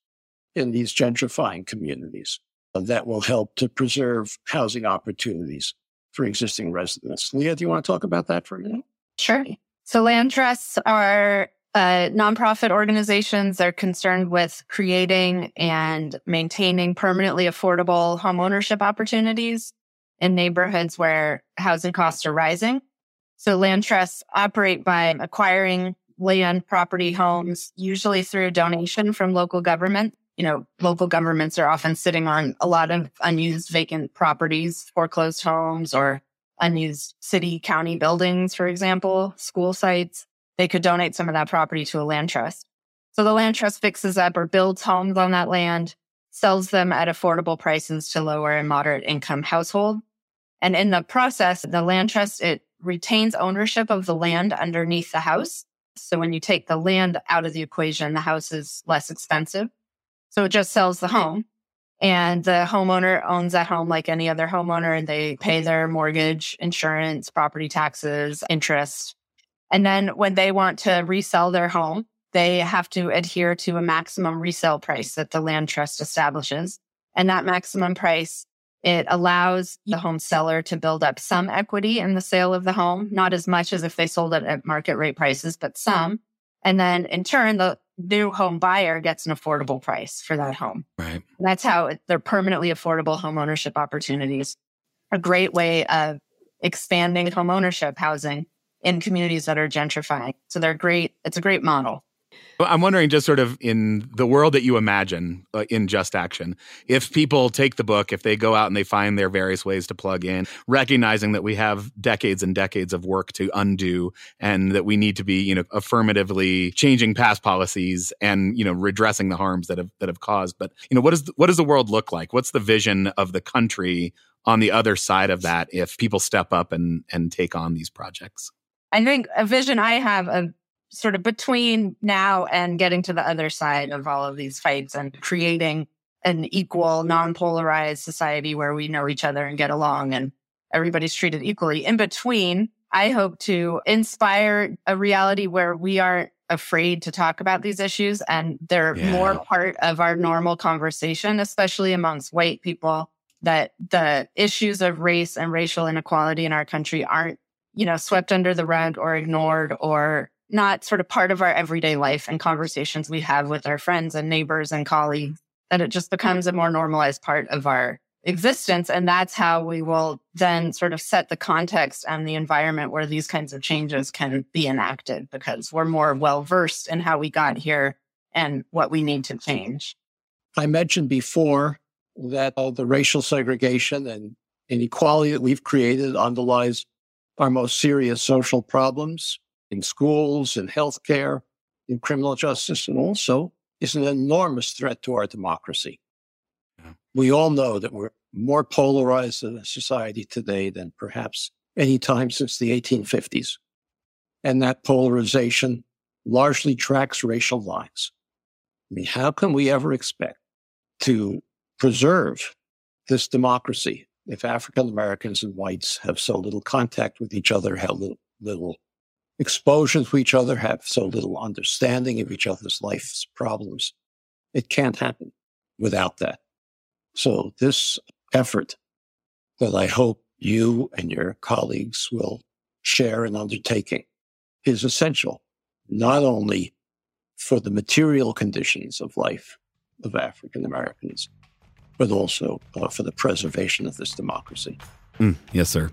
in these gentrifying communities that will help to preserve housing opportunities for existing residents. Leah, do you want to talk about that for a minute? Sure. So land trusts are uh, nonprofit organizations. They're concerned with creating and maintaining permanently affordable homeownership opportunities in neighborhoods where housing costs are rising. So land trusts operate by acquiring land, property, homes, usually through a donation from local government. You know, local governments are often sitting on a lot of unused vacant properties, foreclosed homes or unused city county buildings, for example, school sites. They could donate some of that property to a land trust. So the land trust fixes up or builds homes on that land, sells them at affordable prices to lower and moderate income household. And in the process, the land trust, it retains ownership of the land underneath the house. So when you take the land out of the equation, the house is less expensive. So it just sells the home and the homeowner owns that home like any other homeowner and they pay their mortgage, insurance, property taxes, interest. And then when they want to resell their home, they have to adhere to a maximum resale price that the land trust establishes. And that maximum price, it allows the home seller to build up some equity in the sale of the home, not as much as if they sold it at market rate prices, but some. And then in turn, the new home buyer gets an affordable price for that home. Right. And that's how they're permanently affordable home ownership opportunities. A great way of expanding home ownership housing in communities that are gentrifying. So they're great. It's a great model. I'm wondering, just sort of in the world that you imagine uh, in Just Action, if people take the book, if they go out and they find their various ways to plug in, recognizing that we have decades and decades of work to undo and that we need to be, you know, affirmatively changing past policies and, you know, redressing the harms that have that have caused. But, you know, what is what does the world look like? What's the vision of the country on the other side of that if people step up and and take on these projects? I think a vision I have of sort of between now and getting to the other side of all of these fights and creating an equal, non polarized society where we know each other and get along and everybody's treated equally. In between, I hope to inspire a reality where we aren't afraid to talk about these issues and they're yeah. more part of our normal conversation, especially amongst white people, that the issues of race and racial inequality in our country aren't, you know, swept under the rug or ignored or not sort of part of our everyday life and conversations we have with our friends and neighbors and colleagues, that it just becomes a more normalized part of our existence. And that's how we will then sort of set the context and the environment where these kinds of changes can be enacted because we're more well versed in how we got here and what we need to change. I mentioned before that all the racial segregation and inequality that we've created underlies our most serious social problems in schools, in healthcare, in criminal justice, and also is an enormous threat to our democracy. Yeah. We all know that we're more polarized as a society today than perhaps any time since the 1850s. And that polarization largely tracks racial lines. I mean, how can we ever expect to preserve this democracy if African Americans and whites have so little contact with each other, have little, little exposure to each other, have so little understanding of each other's life's problems. It can't happen without that. So this effort that I hope you and your colleagues will share in undertaking is essential, not only for the material conditions of life of African Americans, but also uh, for the preservation of this democracy. Mm, yes, sir.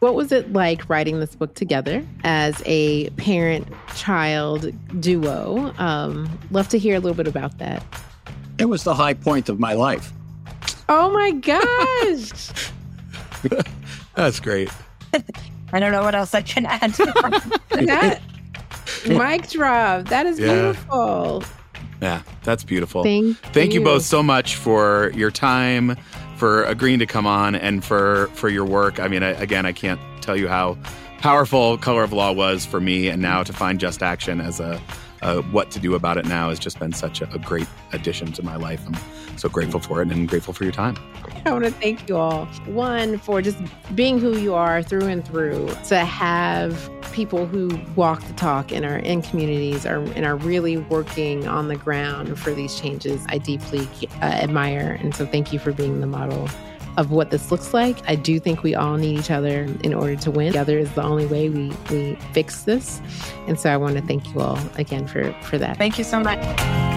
What was it like writing this book together as a parent child duo? Um, love to hear a little bit about that. It was the high point of my life. Oh my gosh. That's great. I don't know what else I can add to that. Mic drop. That is yeah. beautiful. Yeah, that's beautiful. Thank, Thank you. you both so much for your time for agreeing to come on and for for your work. I mean, I, again, I can't tell you how powerful Color of Law was for me, and now to find Just Action as a uh, what to do about it now has just been such a, a great addition to my life. I'm so grateful for it and grateful for your time. I want to thank you all. One, for just being who you are through and through, to have people who walk the talk and are in communities are, and are really working on the ground for these changes. I deeply uh, admire. And so thank you for being the model of what this looks like. I do think we all need each other in order to win. Together is the only way we, we fix this. And so I want to thank you all again for, for that. Thank you so much.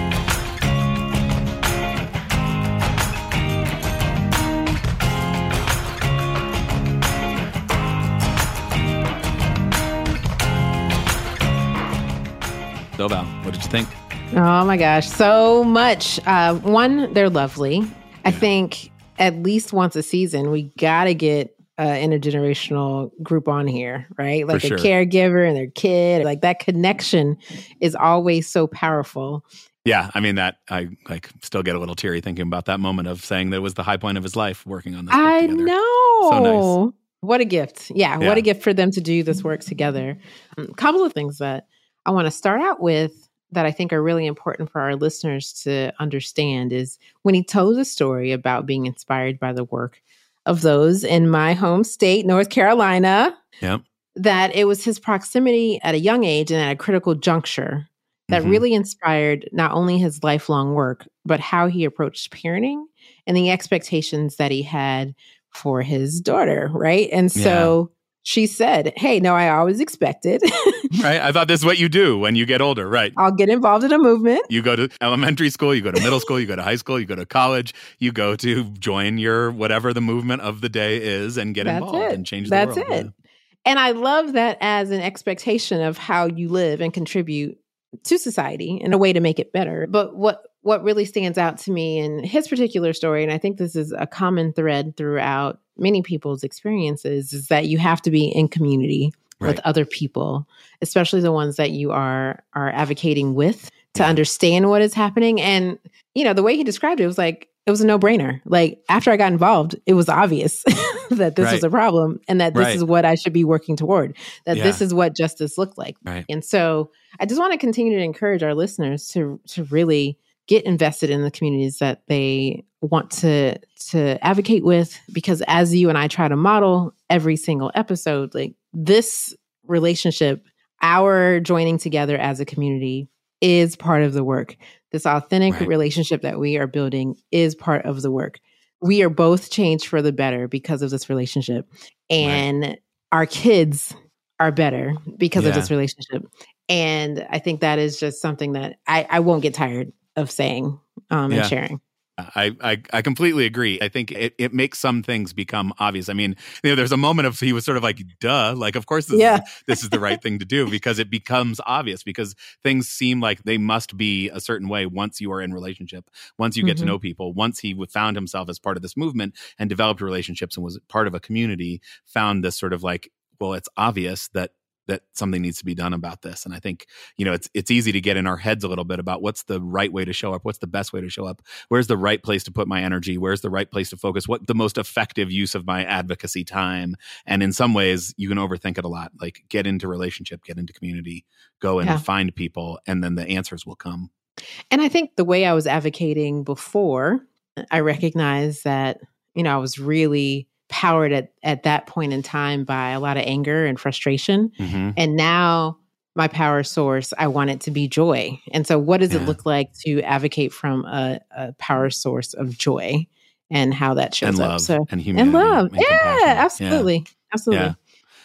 So Val, what did you think? Oh my gosh, so much. Uh, one, they're lovely. I think at least once a season, we got to get an intergenerational group on here, right? Like sure. a caregiver and their kid. Like that connection is always so powerful. Yeah, I mean that I like still get a little teary thinking about that moment of saying that it was the high point of his life working on this. I know. So nice. What a gift. Yeah, Yeah. what a gift for them to do this work together. A couple of things that I want to start out with that I think are really important for our listeners to understand is when he told a story about being inspired by the work of those in my home state, North Carolina, Yep. that it was his proximity at a young age and at a critical juncture that Mhm. really inspired not only his lifelong work, but how he approached parenting and the expectations that he had for his daughter, right? And so she said, Hey, no, I always expected Right. I thought this is what you do when you get older. Right. I'll get involved in a movement. You go to elementary school, you go to middle school, you go to high school, you go to college, you go to join your whatever the movement of the day is and get That's involved it. and change the That's world. it. And I love that as an expectation of how you live and contribute to society in a way to make it better. But what what really stands out to me in his particular story, and I think this is a common thread throughout many people's experiences, is that you have to be in community Right. with other people, especially the ones that you are are advocating with to Yeah. understand what is happening. And you know, the way he described it was like it was a no brainer. Like after I got involved, it was obvious that this Right. was a problem and that this Right. is what I should be working toward. That this is what justice looked like. Right. And so I just want to continue to encourage our listeners to to really get invested in the communities that they want to to advocate with because as you and I try to model every single episode like this relationship our joining together as a community is part of the work. This authentic Right. relationship that we are building is part of the work. We are both changed for the better because of this relationship and our kids are better because of this relationship. And i think that is just something that i, I won't get tired of saying um, Yeah. and sharing I, I I completely agree. I think it, it makes some things become obvious. I mean, you know, there's a moment of he was sort of like, duh, like of course this, Yeah. is, this is the right thing to do because it becomes obvious because things seem like they must be a certain way once you are in relationship, once you get to Mhm. know people, once he found himself as part of this movement and developed relationships and was part of a community, found this sort of like, well, it's obvious that that something needs to be done about this. And I think, you know, it's it's easy to get in our heads a little bit about what's the right way to show up, what's the best way to show up, where's the right place to put my energy, where's the right place to focus, what the most effective use of my advocacy time. And in some ways, you can overthink it a lot. Like get into relationship, get into community, go and Yeah. find people, and then the answers will come. And I think the way I was advocating before, I recognized that, you know, I was really powered at, at that point in time by a lot of anger and frustration. Mm-hmm. And now my power source, I want it to be joy. And so, what does Yeah. it look like to advocate from a, a power source of joy and how that shows And up? So, and humanity. and love. and yeah, compassion. absolutely. Absolutely. Yeah.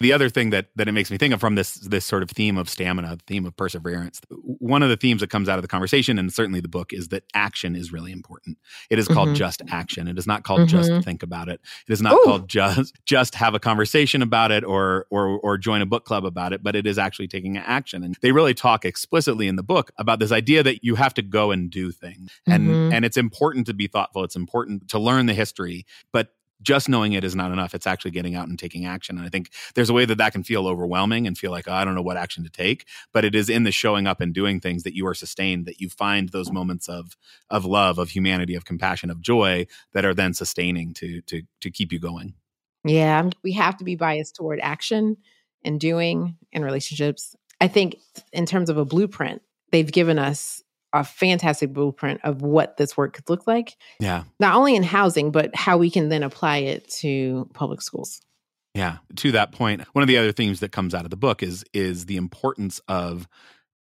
The other thing that that it makes me think of from this this sort of theme of stamina, theme of perseverance, one of the themes that comes out of the conversation and certainly the book is that action is really important. It is called Mhm. just action. It is not called just Mhm. think about it. It is not Ooh. called just just have a conversation about it or or or join a book club about it, but it is actually taking action. And they really talk explicitly in the book about this idea that you have to go and do things. And Mhm. and it's important to be thoughtful. It's important to learn the history, but just knowing it is not enough. It's actually getting out and taking action. And I think there's a way that that can feel overwhelming and feel like, oh, I don't know what action to take. But it is in the showing up and doing things that you are sustained, that you find those moments of of love, of humanity, of compassion, of joy that are then sustaining to to to keep you going. Yeah, we have to be biased toward action and doing in relationships. I think in terms of a blueprint, they've given us a fantastic blueprint of what this work could look like. Yeah. Not only in housing, but how we can then apply it to public schools. Yeah. To that point, one of the other themes that comes out of the book is is the importance of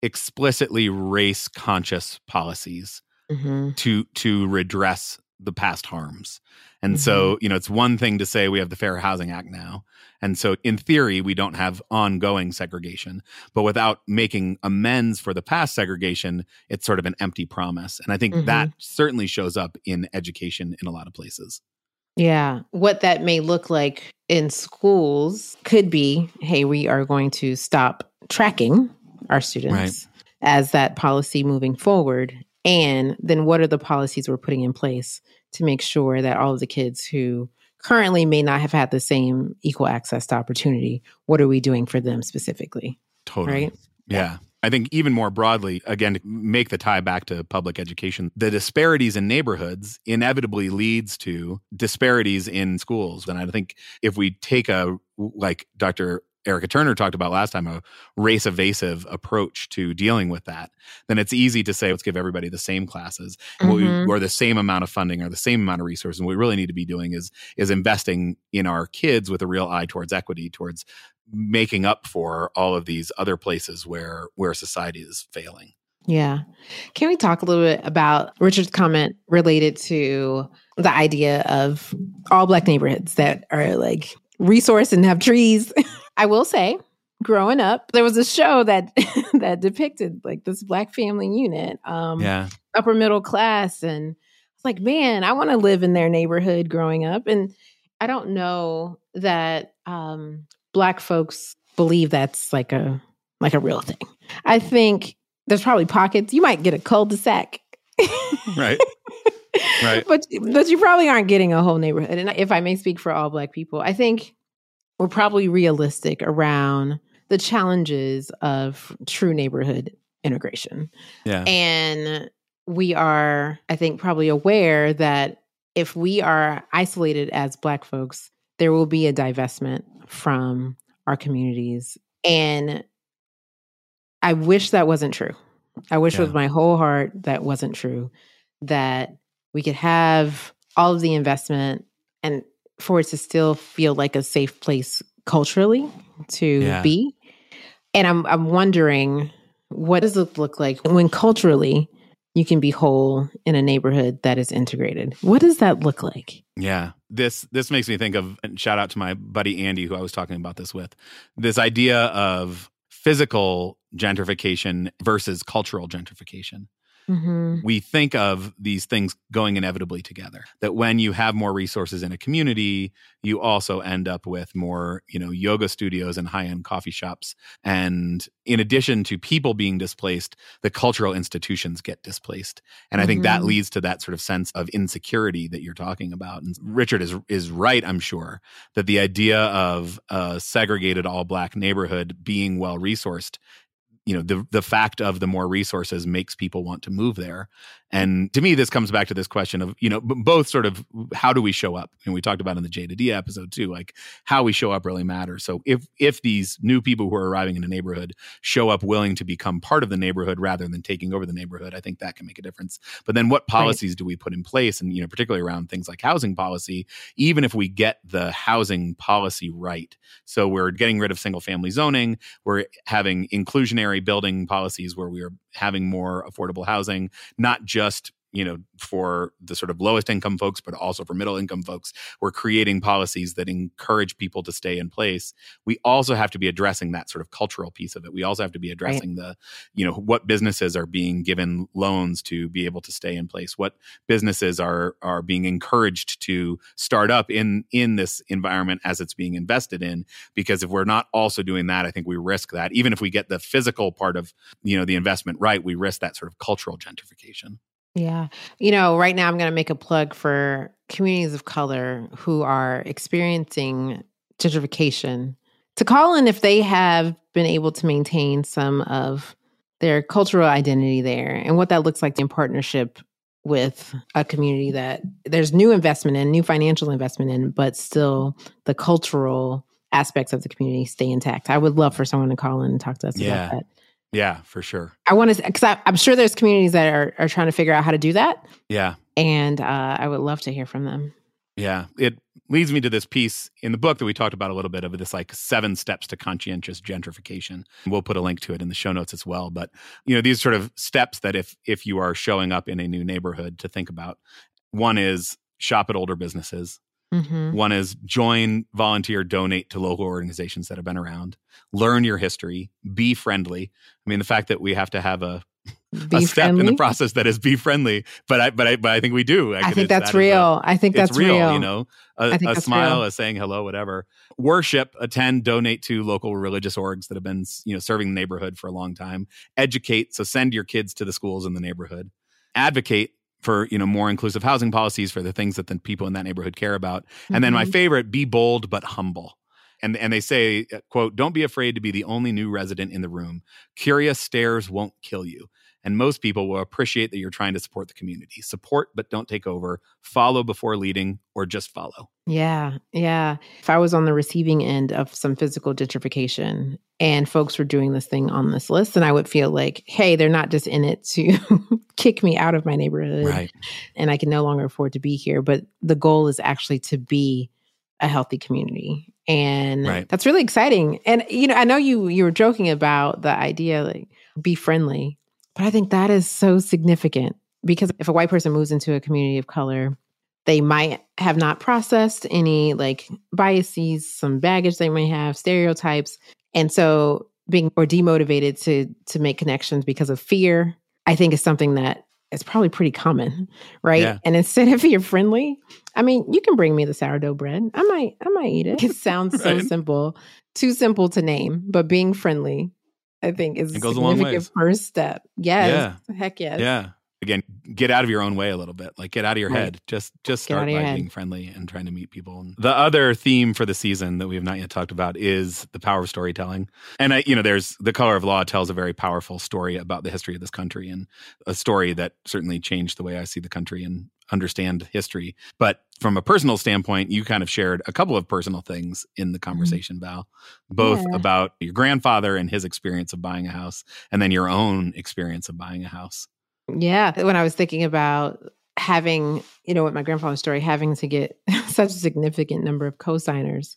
explicitly race conscious policies Mm-hmm. to to redress the past harms. And Mm-hmm. so, you know, it's one thing to say we have the Fair Housing Act now. And so in theory, we don't have ongoing segregation, but without making amends for the past segregation, it's sort of an empty promise. And I think Mhm. that certainly shows up in education in a lot of places. Yeah. What that may look like in schools could be hey, we are going to stop tracking our students as that policy moving forward. And then what are the policies we're putting in place to make sure that all of the kids who currently may not have had the same equal access to opportunity, what are we doing for them specifically? Totally. Right. Yeah. I think even more broadly, again, to make the tie back to public education, the disparities in neighborhoods inevitably leads to disparities in schools. And I think if we take a, like Dr. Erica Turner talked about last time, a race evasive approach to dealing with that, then it's easy to say, let's give everybody the same classes Mhm. we, or the same amount of funding or the same amount of resources. And what we really need to be doing is, is investing in our kids with a real eye towards equity, towards making up for all of these other places where where society is failing. Yeah. Can we talk a little bit about Richard's comment related to the idea of all black neighborhoods that are like resource and have trees? I will say, growing up, there was a show that that depicted like this black family unit, um, Yeah. upper middle class, and it's like, man, I want to live in their neighborhood growing up. And I don't know that um, black folks believe that's like a like a real thing. I think there's probably pockets. You might get a cul-de-sac. Right. Right. But but you probably aren't getting a whole neighborhood. And if I may speak for all black people, I think we're probably realistic around the challenges of true neighborhood integration. Yeah. And we are, I think, probably aware that if we are isolated as Black folks, there will be a divestment from our communities. And I wish that wasn't true. I wish Yeah. with my whole heart that wasn't true, that we could have all of the investment and for it to still feel like a safe place culturally to Yeah. be. And I'm I'm wondering what does it look like when culturally you can be whole in a neighborhood that is integrated? What does that look like? Yeah. This this makes me think of and shout out to my buddy Andy who I was talking about this with. This idea of physical gentrification versus cultural gentrification. Mm-hmm. we think of these things going inevitably together that when you have more resources in a community you also end up with more you know yoga studios and high-end coffee shops and in addition to people being displaced the cultural institutions get displaced and i think that Mhm. leads to that sort of sense of insecurity that you're talking about and richard is is right i'm sure that the idea of a segregated all black neighborhood being well resourced you know the the fact of the more resources makes people want to move there. And to me this comes back to this question of you know b- both sort of how do we show up? And we talked about in the j to d episode too like how we show up really matters. So if if these new people who are arriving in a neighborhood show up willing to become part of the neighborhood rather than taking over the neighborhood i think that can make a difference. But then what policies do we put in place? And you know particularly around things like housing policy even if we get the housing policy right. So we're getting rid of single family zoning we're having inclusionary building policies where we are having more affordable housing, not just you know for the sort of lowest income folks but also for middle income folks we're creating policies that encourage people to stay in place. We also have to be addressing that sort of cultural piece of it. We also have to be addressing the you know what businesses are being given loans to be able to stay in place what businesses are are being encouraged to start up in in this environment as it's being invested in. Because if we're not also doing that i think we risk that. Even if we get the physical part of you know the investment right we risk that sort of cultural gentrification Yeah. You know, right now I'm going to make a plug for communities of color who are experiencing gentrification to call in if they have been able to maintain some of their cultural identity there and what that looks like in partnership with a community that there's new investment in, new financial investment in, but still the cultural aspects of the community stay intact. I would love for someone to call in and talk to us Yeah. about that. Yeah, for sure. I want to because I'm sure there's communities that are are trying to figure out how to do that, Yeah. and uh, I would love to hear from them. Yeah. It leads me to this piece in the book that we talked about a little bit of this like seven steps to conscientious gentrification. We'll put a link to it in the show notes as well. But you know, these sort of steps that if if you are showing up in a new neighborhood to think about. One is shop at older businesses. Mm-hmm. One is join, volunteer, donate to local organizations that have been around. Learn your history. Be friendly. I mean, the fact that we have to have a, Be a step friendly. in the process that is be friendly, but I but I but I think we do. I could- think that's that is a- real. I think that's real, real. you know a, I think a smile real. a saying hello whatever worship attend donate to local religious orgs that have been you know serving the neighborhood for a long time educate so send your kids to the schools in the neighborhood advocate for you know more inclusive housing policies for the things that the people in that neighborhood care about. And then my Mhm. favorite be bold but humble. And and they say uh, quote don't be afraid to be the only new resident in the room. Curious stares won't kill you and most people will appreciate that you're trying to support the community support but don't take over follow before leading or just follow Yeah, yeah. If I was on the receiving end of some physical gentrification and folks were doing this thing on this list, then I would feel like, hey, they're not just in it to kick me out of my neighborhood right and I can no longer afford to be here. But the goal is actually to be a healthy community. And Right. that's really exciting. And you know, I know you you were joking about the idea like be friendly, but I think that is so significant because if a white person moves into a community of color, they might have not processed any like biases, some baggage they may have, stereotypes. And so being or demotivated to to make connections because of fear, I think is something that is probably pretty common, right? Yeah. And instead of you're friendly, I mean, you can bring me the sourdough bread. I might I might eat it. It sounds so Right. simple, too simple to name, but being friendly, I think is It a goes a significant first step. Yes. Heck yes. yeah again get out of your own way a little bit like get out of your Right. head just just Get start by head. being friendly and trying to meet people And the other theme for the season that we have not yet talked about is the power of storytelling and i you know there's the color of law tells a very powerful story about the history of this country and a story that certainly changed the way i see the country and understand history but from a personal standpoint you kind of shared a couple of personal things in the conversation val both Mm-hmm. Yeah. about your grandfather and his experience of buying a house and then your own experience of buying a house Yeah. When I was thinking about having, you know, with my grandfather's story, having to get such a significant number of co-signers,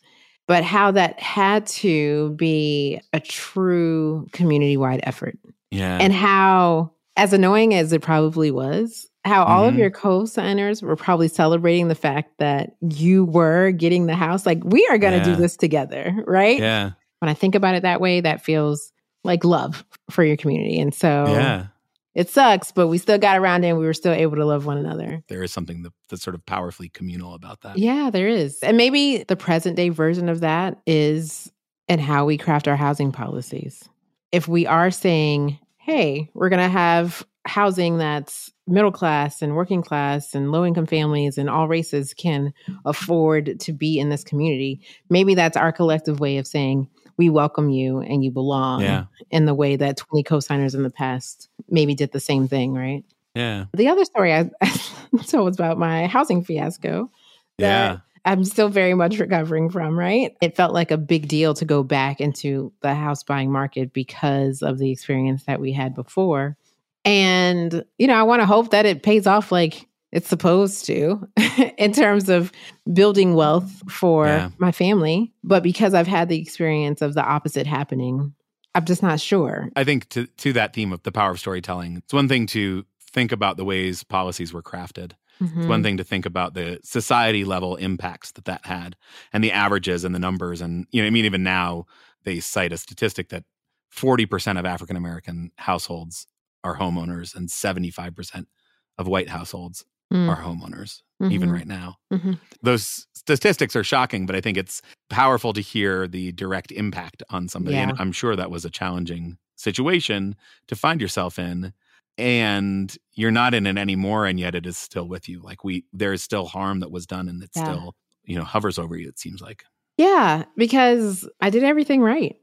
but how that had to be a true community-wide effort. yeah And how, as annoying as it probably was, how all of Mhm. your co-signers were probably celebrating the fact that you were getting the house. Like, we are going to Yeah. do this together, right? yeah When I think about it that way, that feels like love for your community. And so yeah it sucks, but we still got around it and we were still able to love one another. there is something that, that's sort of powerfully communal about that Yeah, there is. And maybe the present day version of that is in how we craft our housing policies. If we are saying, hey, we're going to have housing that's middle class and working class and low income families and all races can afford to be in this community, maybe that's our collective way of saying, we welcome you and you belong yeah in the way that 20 co-signers in the past maybe did the same thing, right? yeah The other story I told was about my housing fiasco. yeah I'm still very much recovering from, right? It felt like a big deal to go back into the house buying market because of the experience that we had before. And, you know, I want to hope that it pays off like it's supposed to in terms of building wealth for Yeah. my family. But because I've had the experience of the opposite happening, I'm just not sure. I think to to that theme of the power of storytelling, it's one thing to think about the ways policies were crafted. It's Mm-hmm. one thing to think about the society level impacts that that had, and the averages and the numbers. And you know, I mean, even now they cite a statistic that forty percent of African American households are homeowners, and seventy five percent of white households Mm. are homeowners. Even Mhm. right now, Mhm. those statistics are shocking, but I think it's powerful to hear the direct impact on somebody. And I'm sure that was a challenging situation to find yourself in. And you're not in it anymore, and yet it is still with you. Like we, there is still harm that was done, and it Yeah. still, you know, hovers over you. It seems like. Yeah, because I did everything right.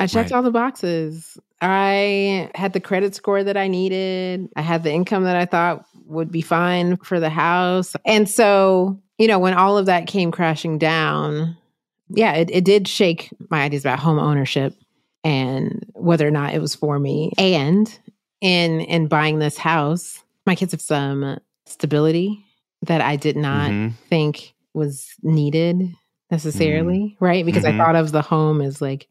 I checked Right. all the boxes. I had the credit score that I needed. I had the income that I thought would be fine for the house. And so, you know, when all of that came crashing down, yeah, it, it did shake my ideas about home ownership. and whether or not it was for me. And in in buying this house, my kids have some stability that I did not Mhm. think was needed necessarily, right? Because Mhm. I thought of the home as like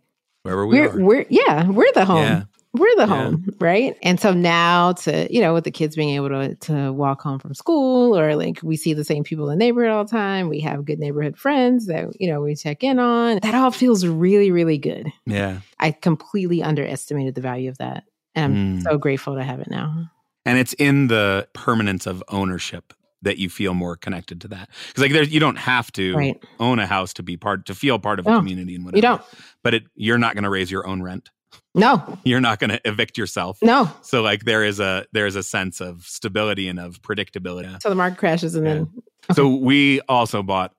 Wherever we we're are. we're yeah, we're the home. Yeah. We're the Yeah. home, right? And so now to, you know, with the kids being able to to walk home from school or like we see the same people in the neighborhood all the time, we have good neighborhood friends that, you know, we check in on. That all feels really, really good. Yeah. I completely underestimated the value of that. And I'm Mm. so grateful to have it now. And it's in the permanence of ownership that you feel more connected to that. Because like there's you don't have to Right. own a house to be part to feel part of a community and whatever. You don't. But it you're not going to raise your own rent. No, You're not going to evict yourself. no. So like there is a there is a sense of stability and of predictability. So the market crashes and then So we also bought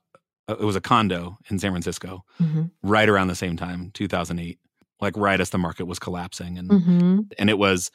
uh, it was a condo in San Francisco Mhm. right around the same time, 2008, like right as the market was collapsing and Mhm. and it was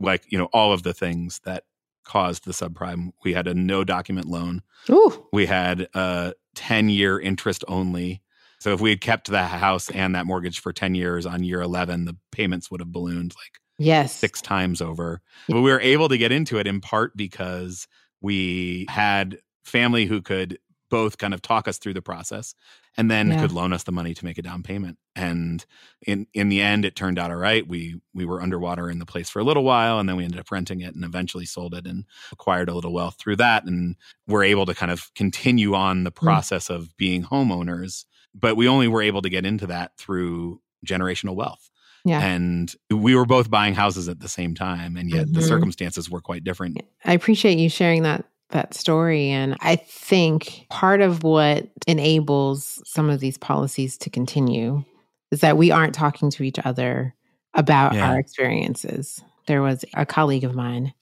like, you know, all of the things that caused the subprime. We had a no document loan. Ooh, We had a 10 year interest only. So if we had kept the house and that mortgage for 10 years on year 11, the payments would have ballooned like yes. six times over. But we were able to get into it in part because we had family who could both kind of talk us through the process and then Yeah. could loan us the money to make a down payment. And in in the end it turned out all right. We we were underwater in the place for a little while and then we ended up renting it and eventually sold it and acquired a little wealth through that and we're able to kind of continue on the process of being homeowners. But we only were able to get into that through generational wealth Yeah. and we were both buying houses at the same time and yet the Mhm. circumstances were quite different I appreciate you sharing that that story and I think part of what enables some of these policies to continue is that we aren't talking to each other about Yeah. our experiences. There was a colleague of mine,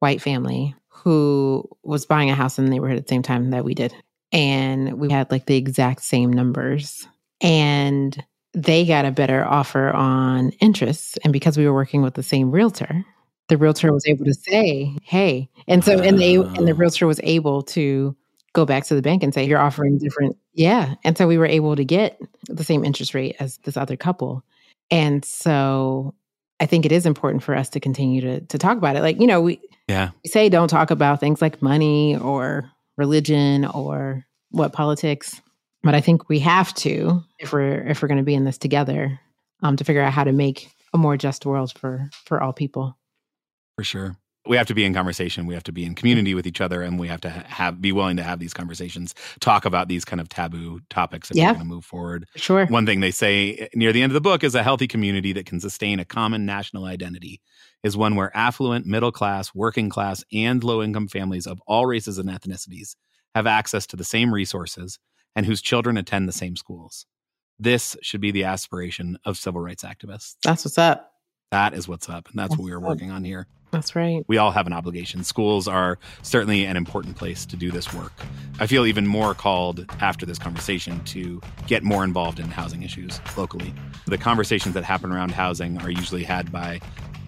white family, who was buying a house in the neighborhood at the same time that we did. And we had like the exact same numbers. And they got a better offer on interest. And because we were working with the same realtor, the realtor was able to say, "Hey," and so and they and the Oh. realtor was able to go back to the bank and say, "You're offering different." Yeah, and so we were able to get the same interest rate as this other couple, and so I think it is important for us to continue to to talk about it. Like you know, we yeah we say don't talk about things like money or religion or what politics, but I think we have to if we're if we're going to be in this together um, to figure out how to make a more just world for for all people. For sure we have to be in conversation we have to be in community with each other and we have to have be willing to have these conversations talk about these kind of taboo topics if Yeah. we're going to move forward Sure. one thing they say eh, near the end of the book is a healthy community that can sustain a common national identity is one where affluent middle class working class and low income families of all races and ethnicities have access to the same resources and whose children attend the same schools this should be the aspiration of civil rights activists That's what's up. that is what's up and that's what we are What's up. working on here That's right. we all have an obligation. Schools are certainly an important place to do this work. I feel even more called after this conversation to get more involved in housing issues locally. The conversations that happen around housing are usually had by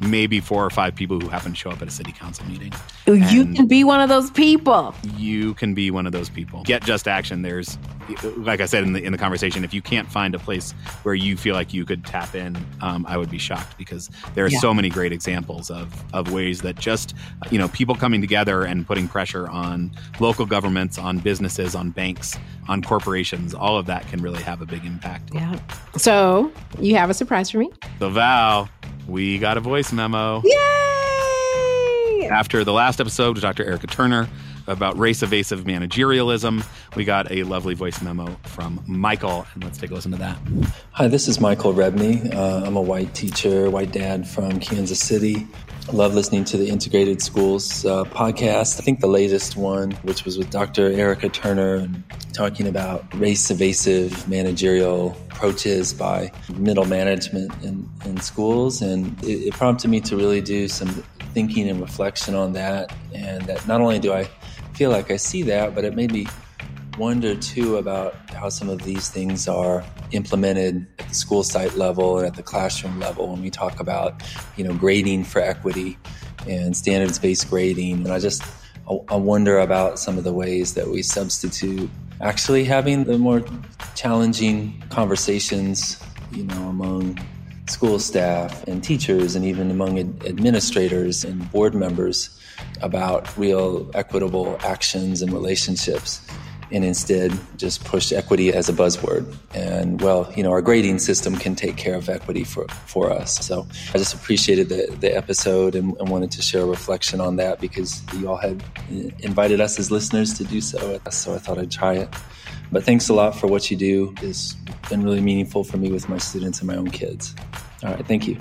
maybe four or five people who happen to show up at a city council meeting. You And- can be one of those people. You can be one of those people. Get just action. There's like I said in the in the conversation, if you can't find a place where you feel like you could tap in, um, I would be shocked because there are Yeah. so many great examples of of ways that just you know people coming together and putting pressure on local governments, on businesses, on banks, on corporations. All of that can really have a big impact. Yeah. So you have a surprise for me. So Val, we got a voice memo Yay! after the last episode with Dr. Erica Turner about race evasive managerialism. We got a lovely voice memo from Michael, and let's take a listen to that. Hi, this is Michael Rebney. Uh, I'm a white teacher, white dad from Kansas City. Love listening to the Integrated Schools uh, podcast. I think the latest one, which was with Dr. Erica Turner, talking about race evasive managerial approaches by middle management in, in schools. And it, it prompted me to really do some thinking and reflection on that. And that not only do I feel like I see that, but it made me wonder too about how some of these things are implemented at the school site level and at the classroom level when we talk about you know grading for equity and standards based grading. And i just I- wonder about some of the ways that we substitute actually having the more challenging conversations you know among school staff and teachers, and even among ad- administrators and board members about real equitable actions and relationships and instead just push equity as a buzzword. And well, you know, our grading system can take care of equity for, for us. So I just appreciated the, the episode and, and wanted to share a reflection on that because you all had invited us as listeners to do so. So I thought I'd try it. But thanks a lot for what you do. It's been really meaningful for me with my students and my own kids. All right, thank you.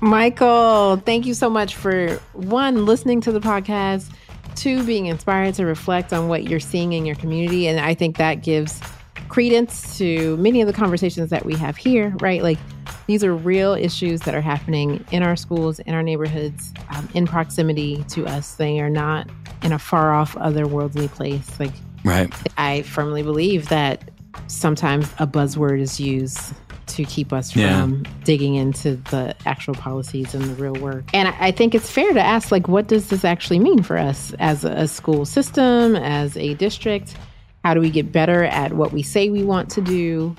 Michael, thank you so much for one, listening to the podcast Two, being inspired to reflect on what you're seeing in your community. And I think that gives credence to many of the conversations that we have here, right? Like these are real issues that are happening in our schools, in our neighborhoods, um, in proximity to us. They are not in a far off, otherworldly place. Like, right. I firmly believe that sometimes a buzzword is used to keep us from yeah. digging into the actual policies and the real work. And I think it's fair to ask, like, what does this actually mean for us as a school system, as a district? How do we get better at what we say we want to do?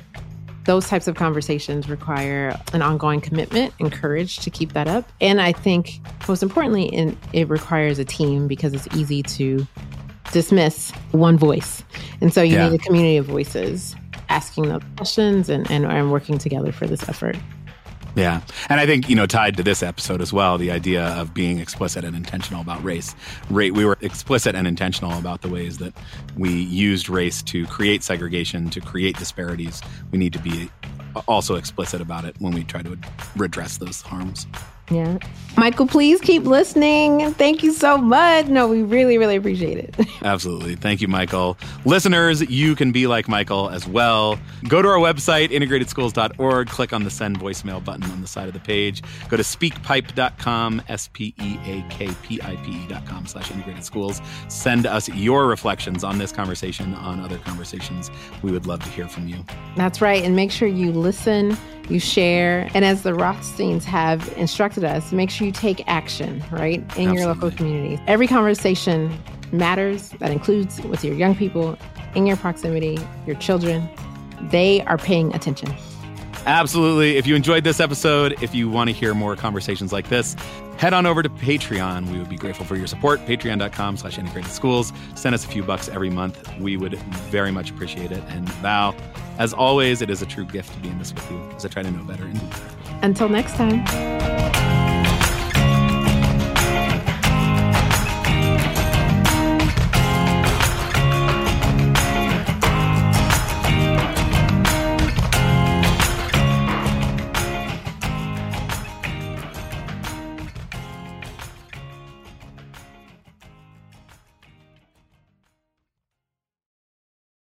Those types of conversations require an ongoing commitment and courage to keep that up. And I think most importantly, in, it requires a team because it's easy to dismiss one voice. And so you yeah. need a community of voices asking those questions and, and, and working together for this effort. Yeah. And I think, you know, tied to this episode as well, the idea of being explicit and intentional about race. We were explicit and intentional about the ways that we used race to create segregation, to create disparities. We need to be also explicit about it when we try to redress those harms. Yeah. Michael, please keep listening. Thank you so much. No, we really, really appreciate it. Absolutely. Thank you, Michael. Listeners, you can be like Michael as well. Go to our website, integratedschools.org, click on the send voicemail button on the side of the page. Go to speakpipe.com, S P E A K P I P E.com slash integrated schools. Send us your reflections on this conversation, on other conversations. We would love to hear from you. That's right. And make sure you listen, you share. And as the Rothsteins have instructed us, make sure you take action, right, in Absolutely. your local community. Every conversation matters. That includes with your young people in your proximity, your children. They are paying attention. Absolutely. If you enjoyed this episode, if you want to hear more conversations like this, head on over to Patreon. We would be grateful for your support. Patreon.com slash integrated schools. Send us a few bucks every month. We would very much appreciate it. And Val, as always, it is a true gift to be in this with you as I try to know better and do better. Until next time.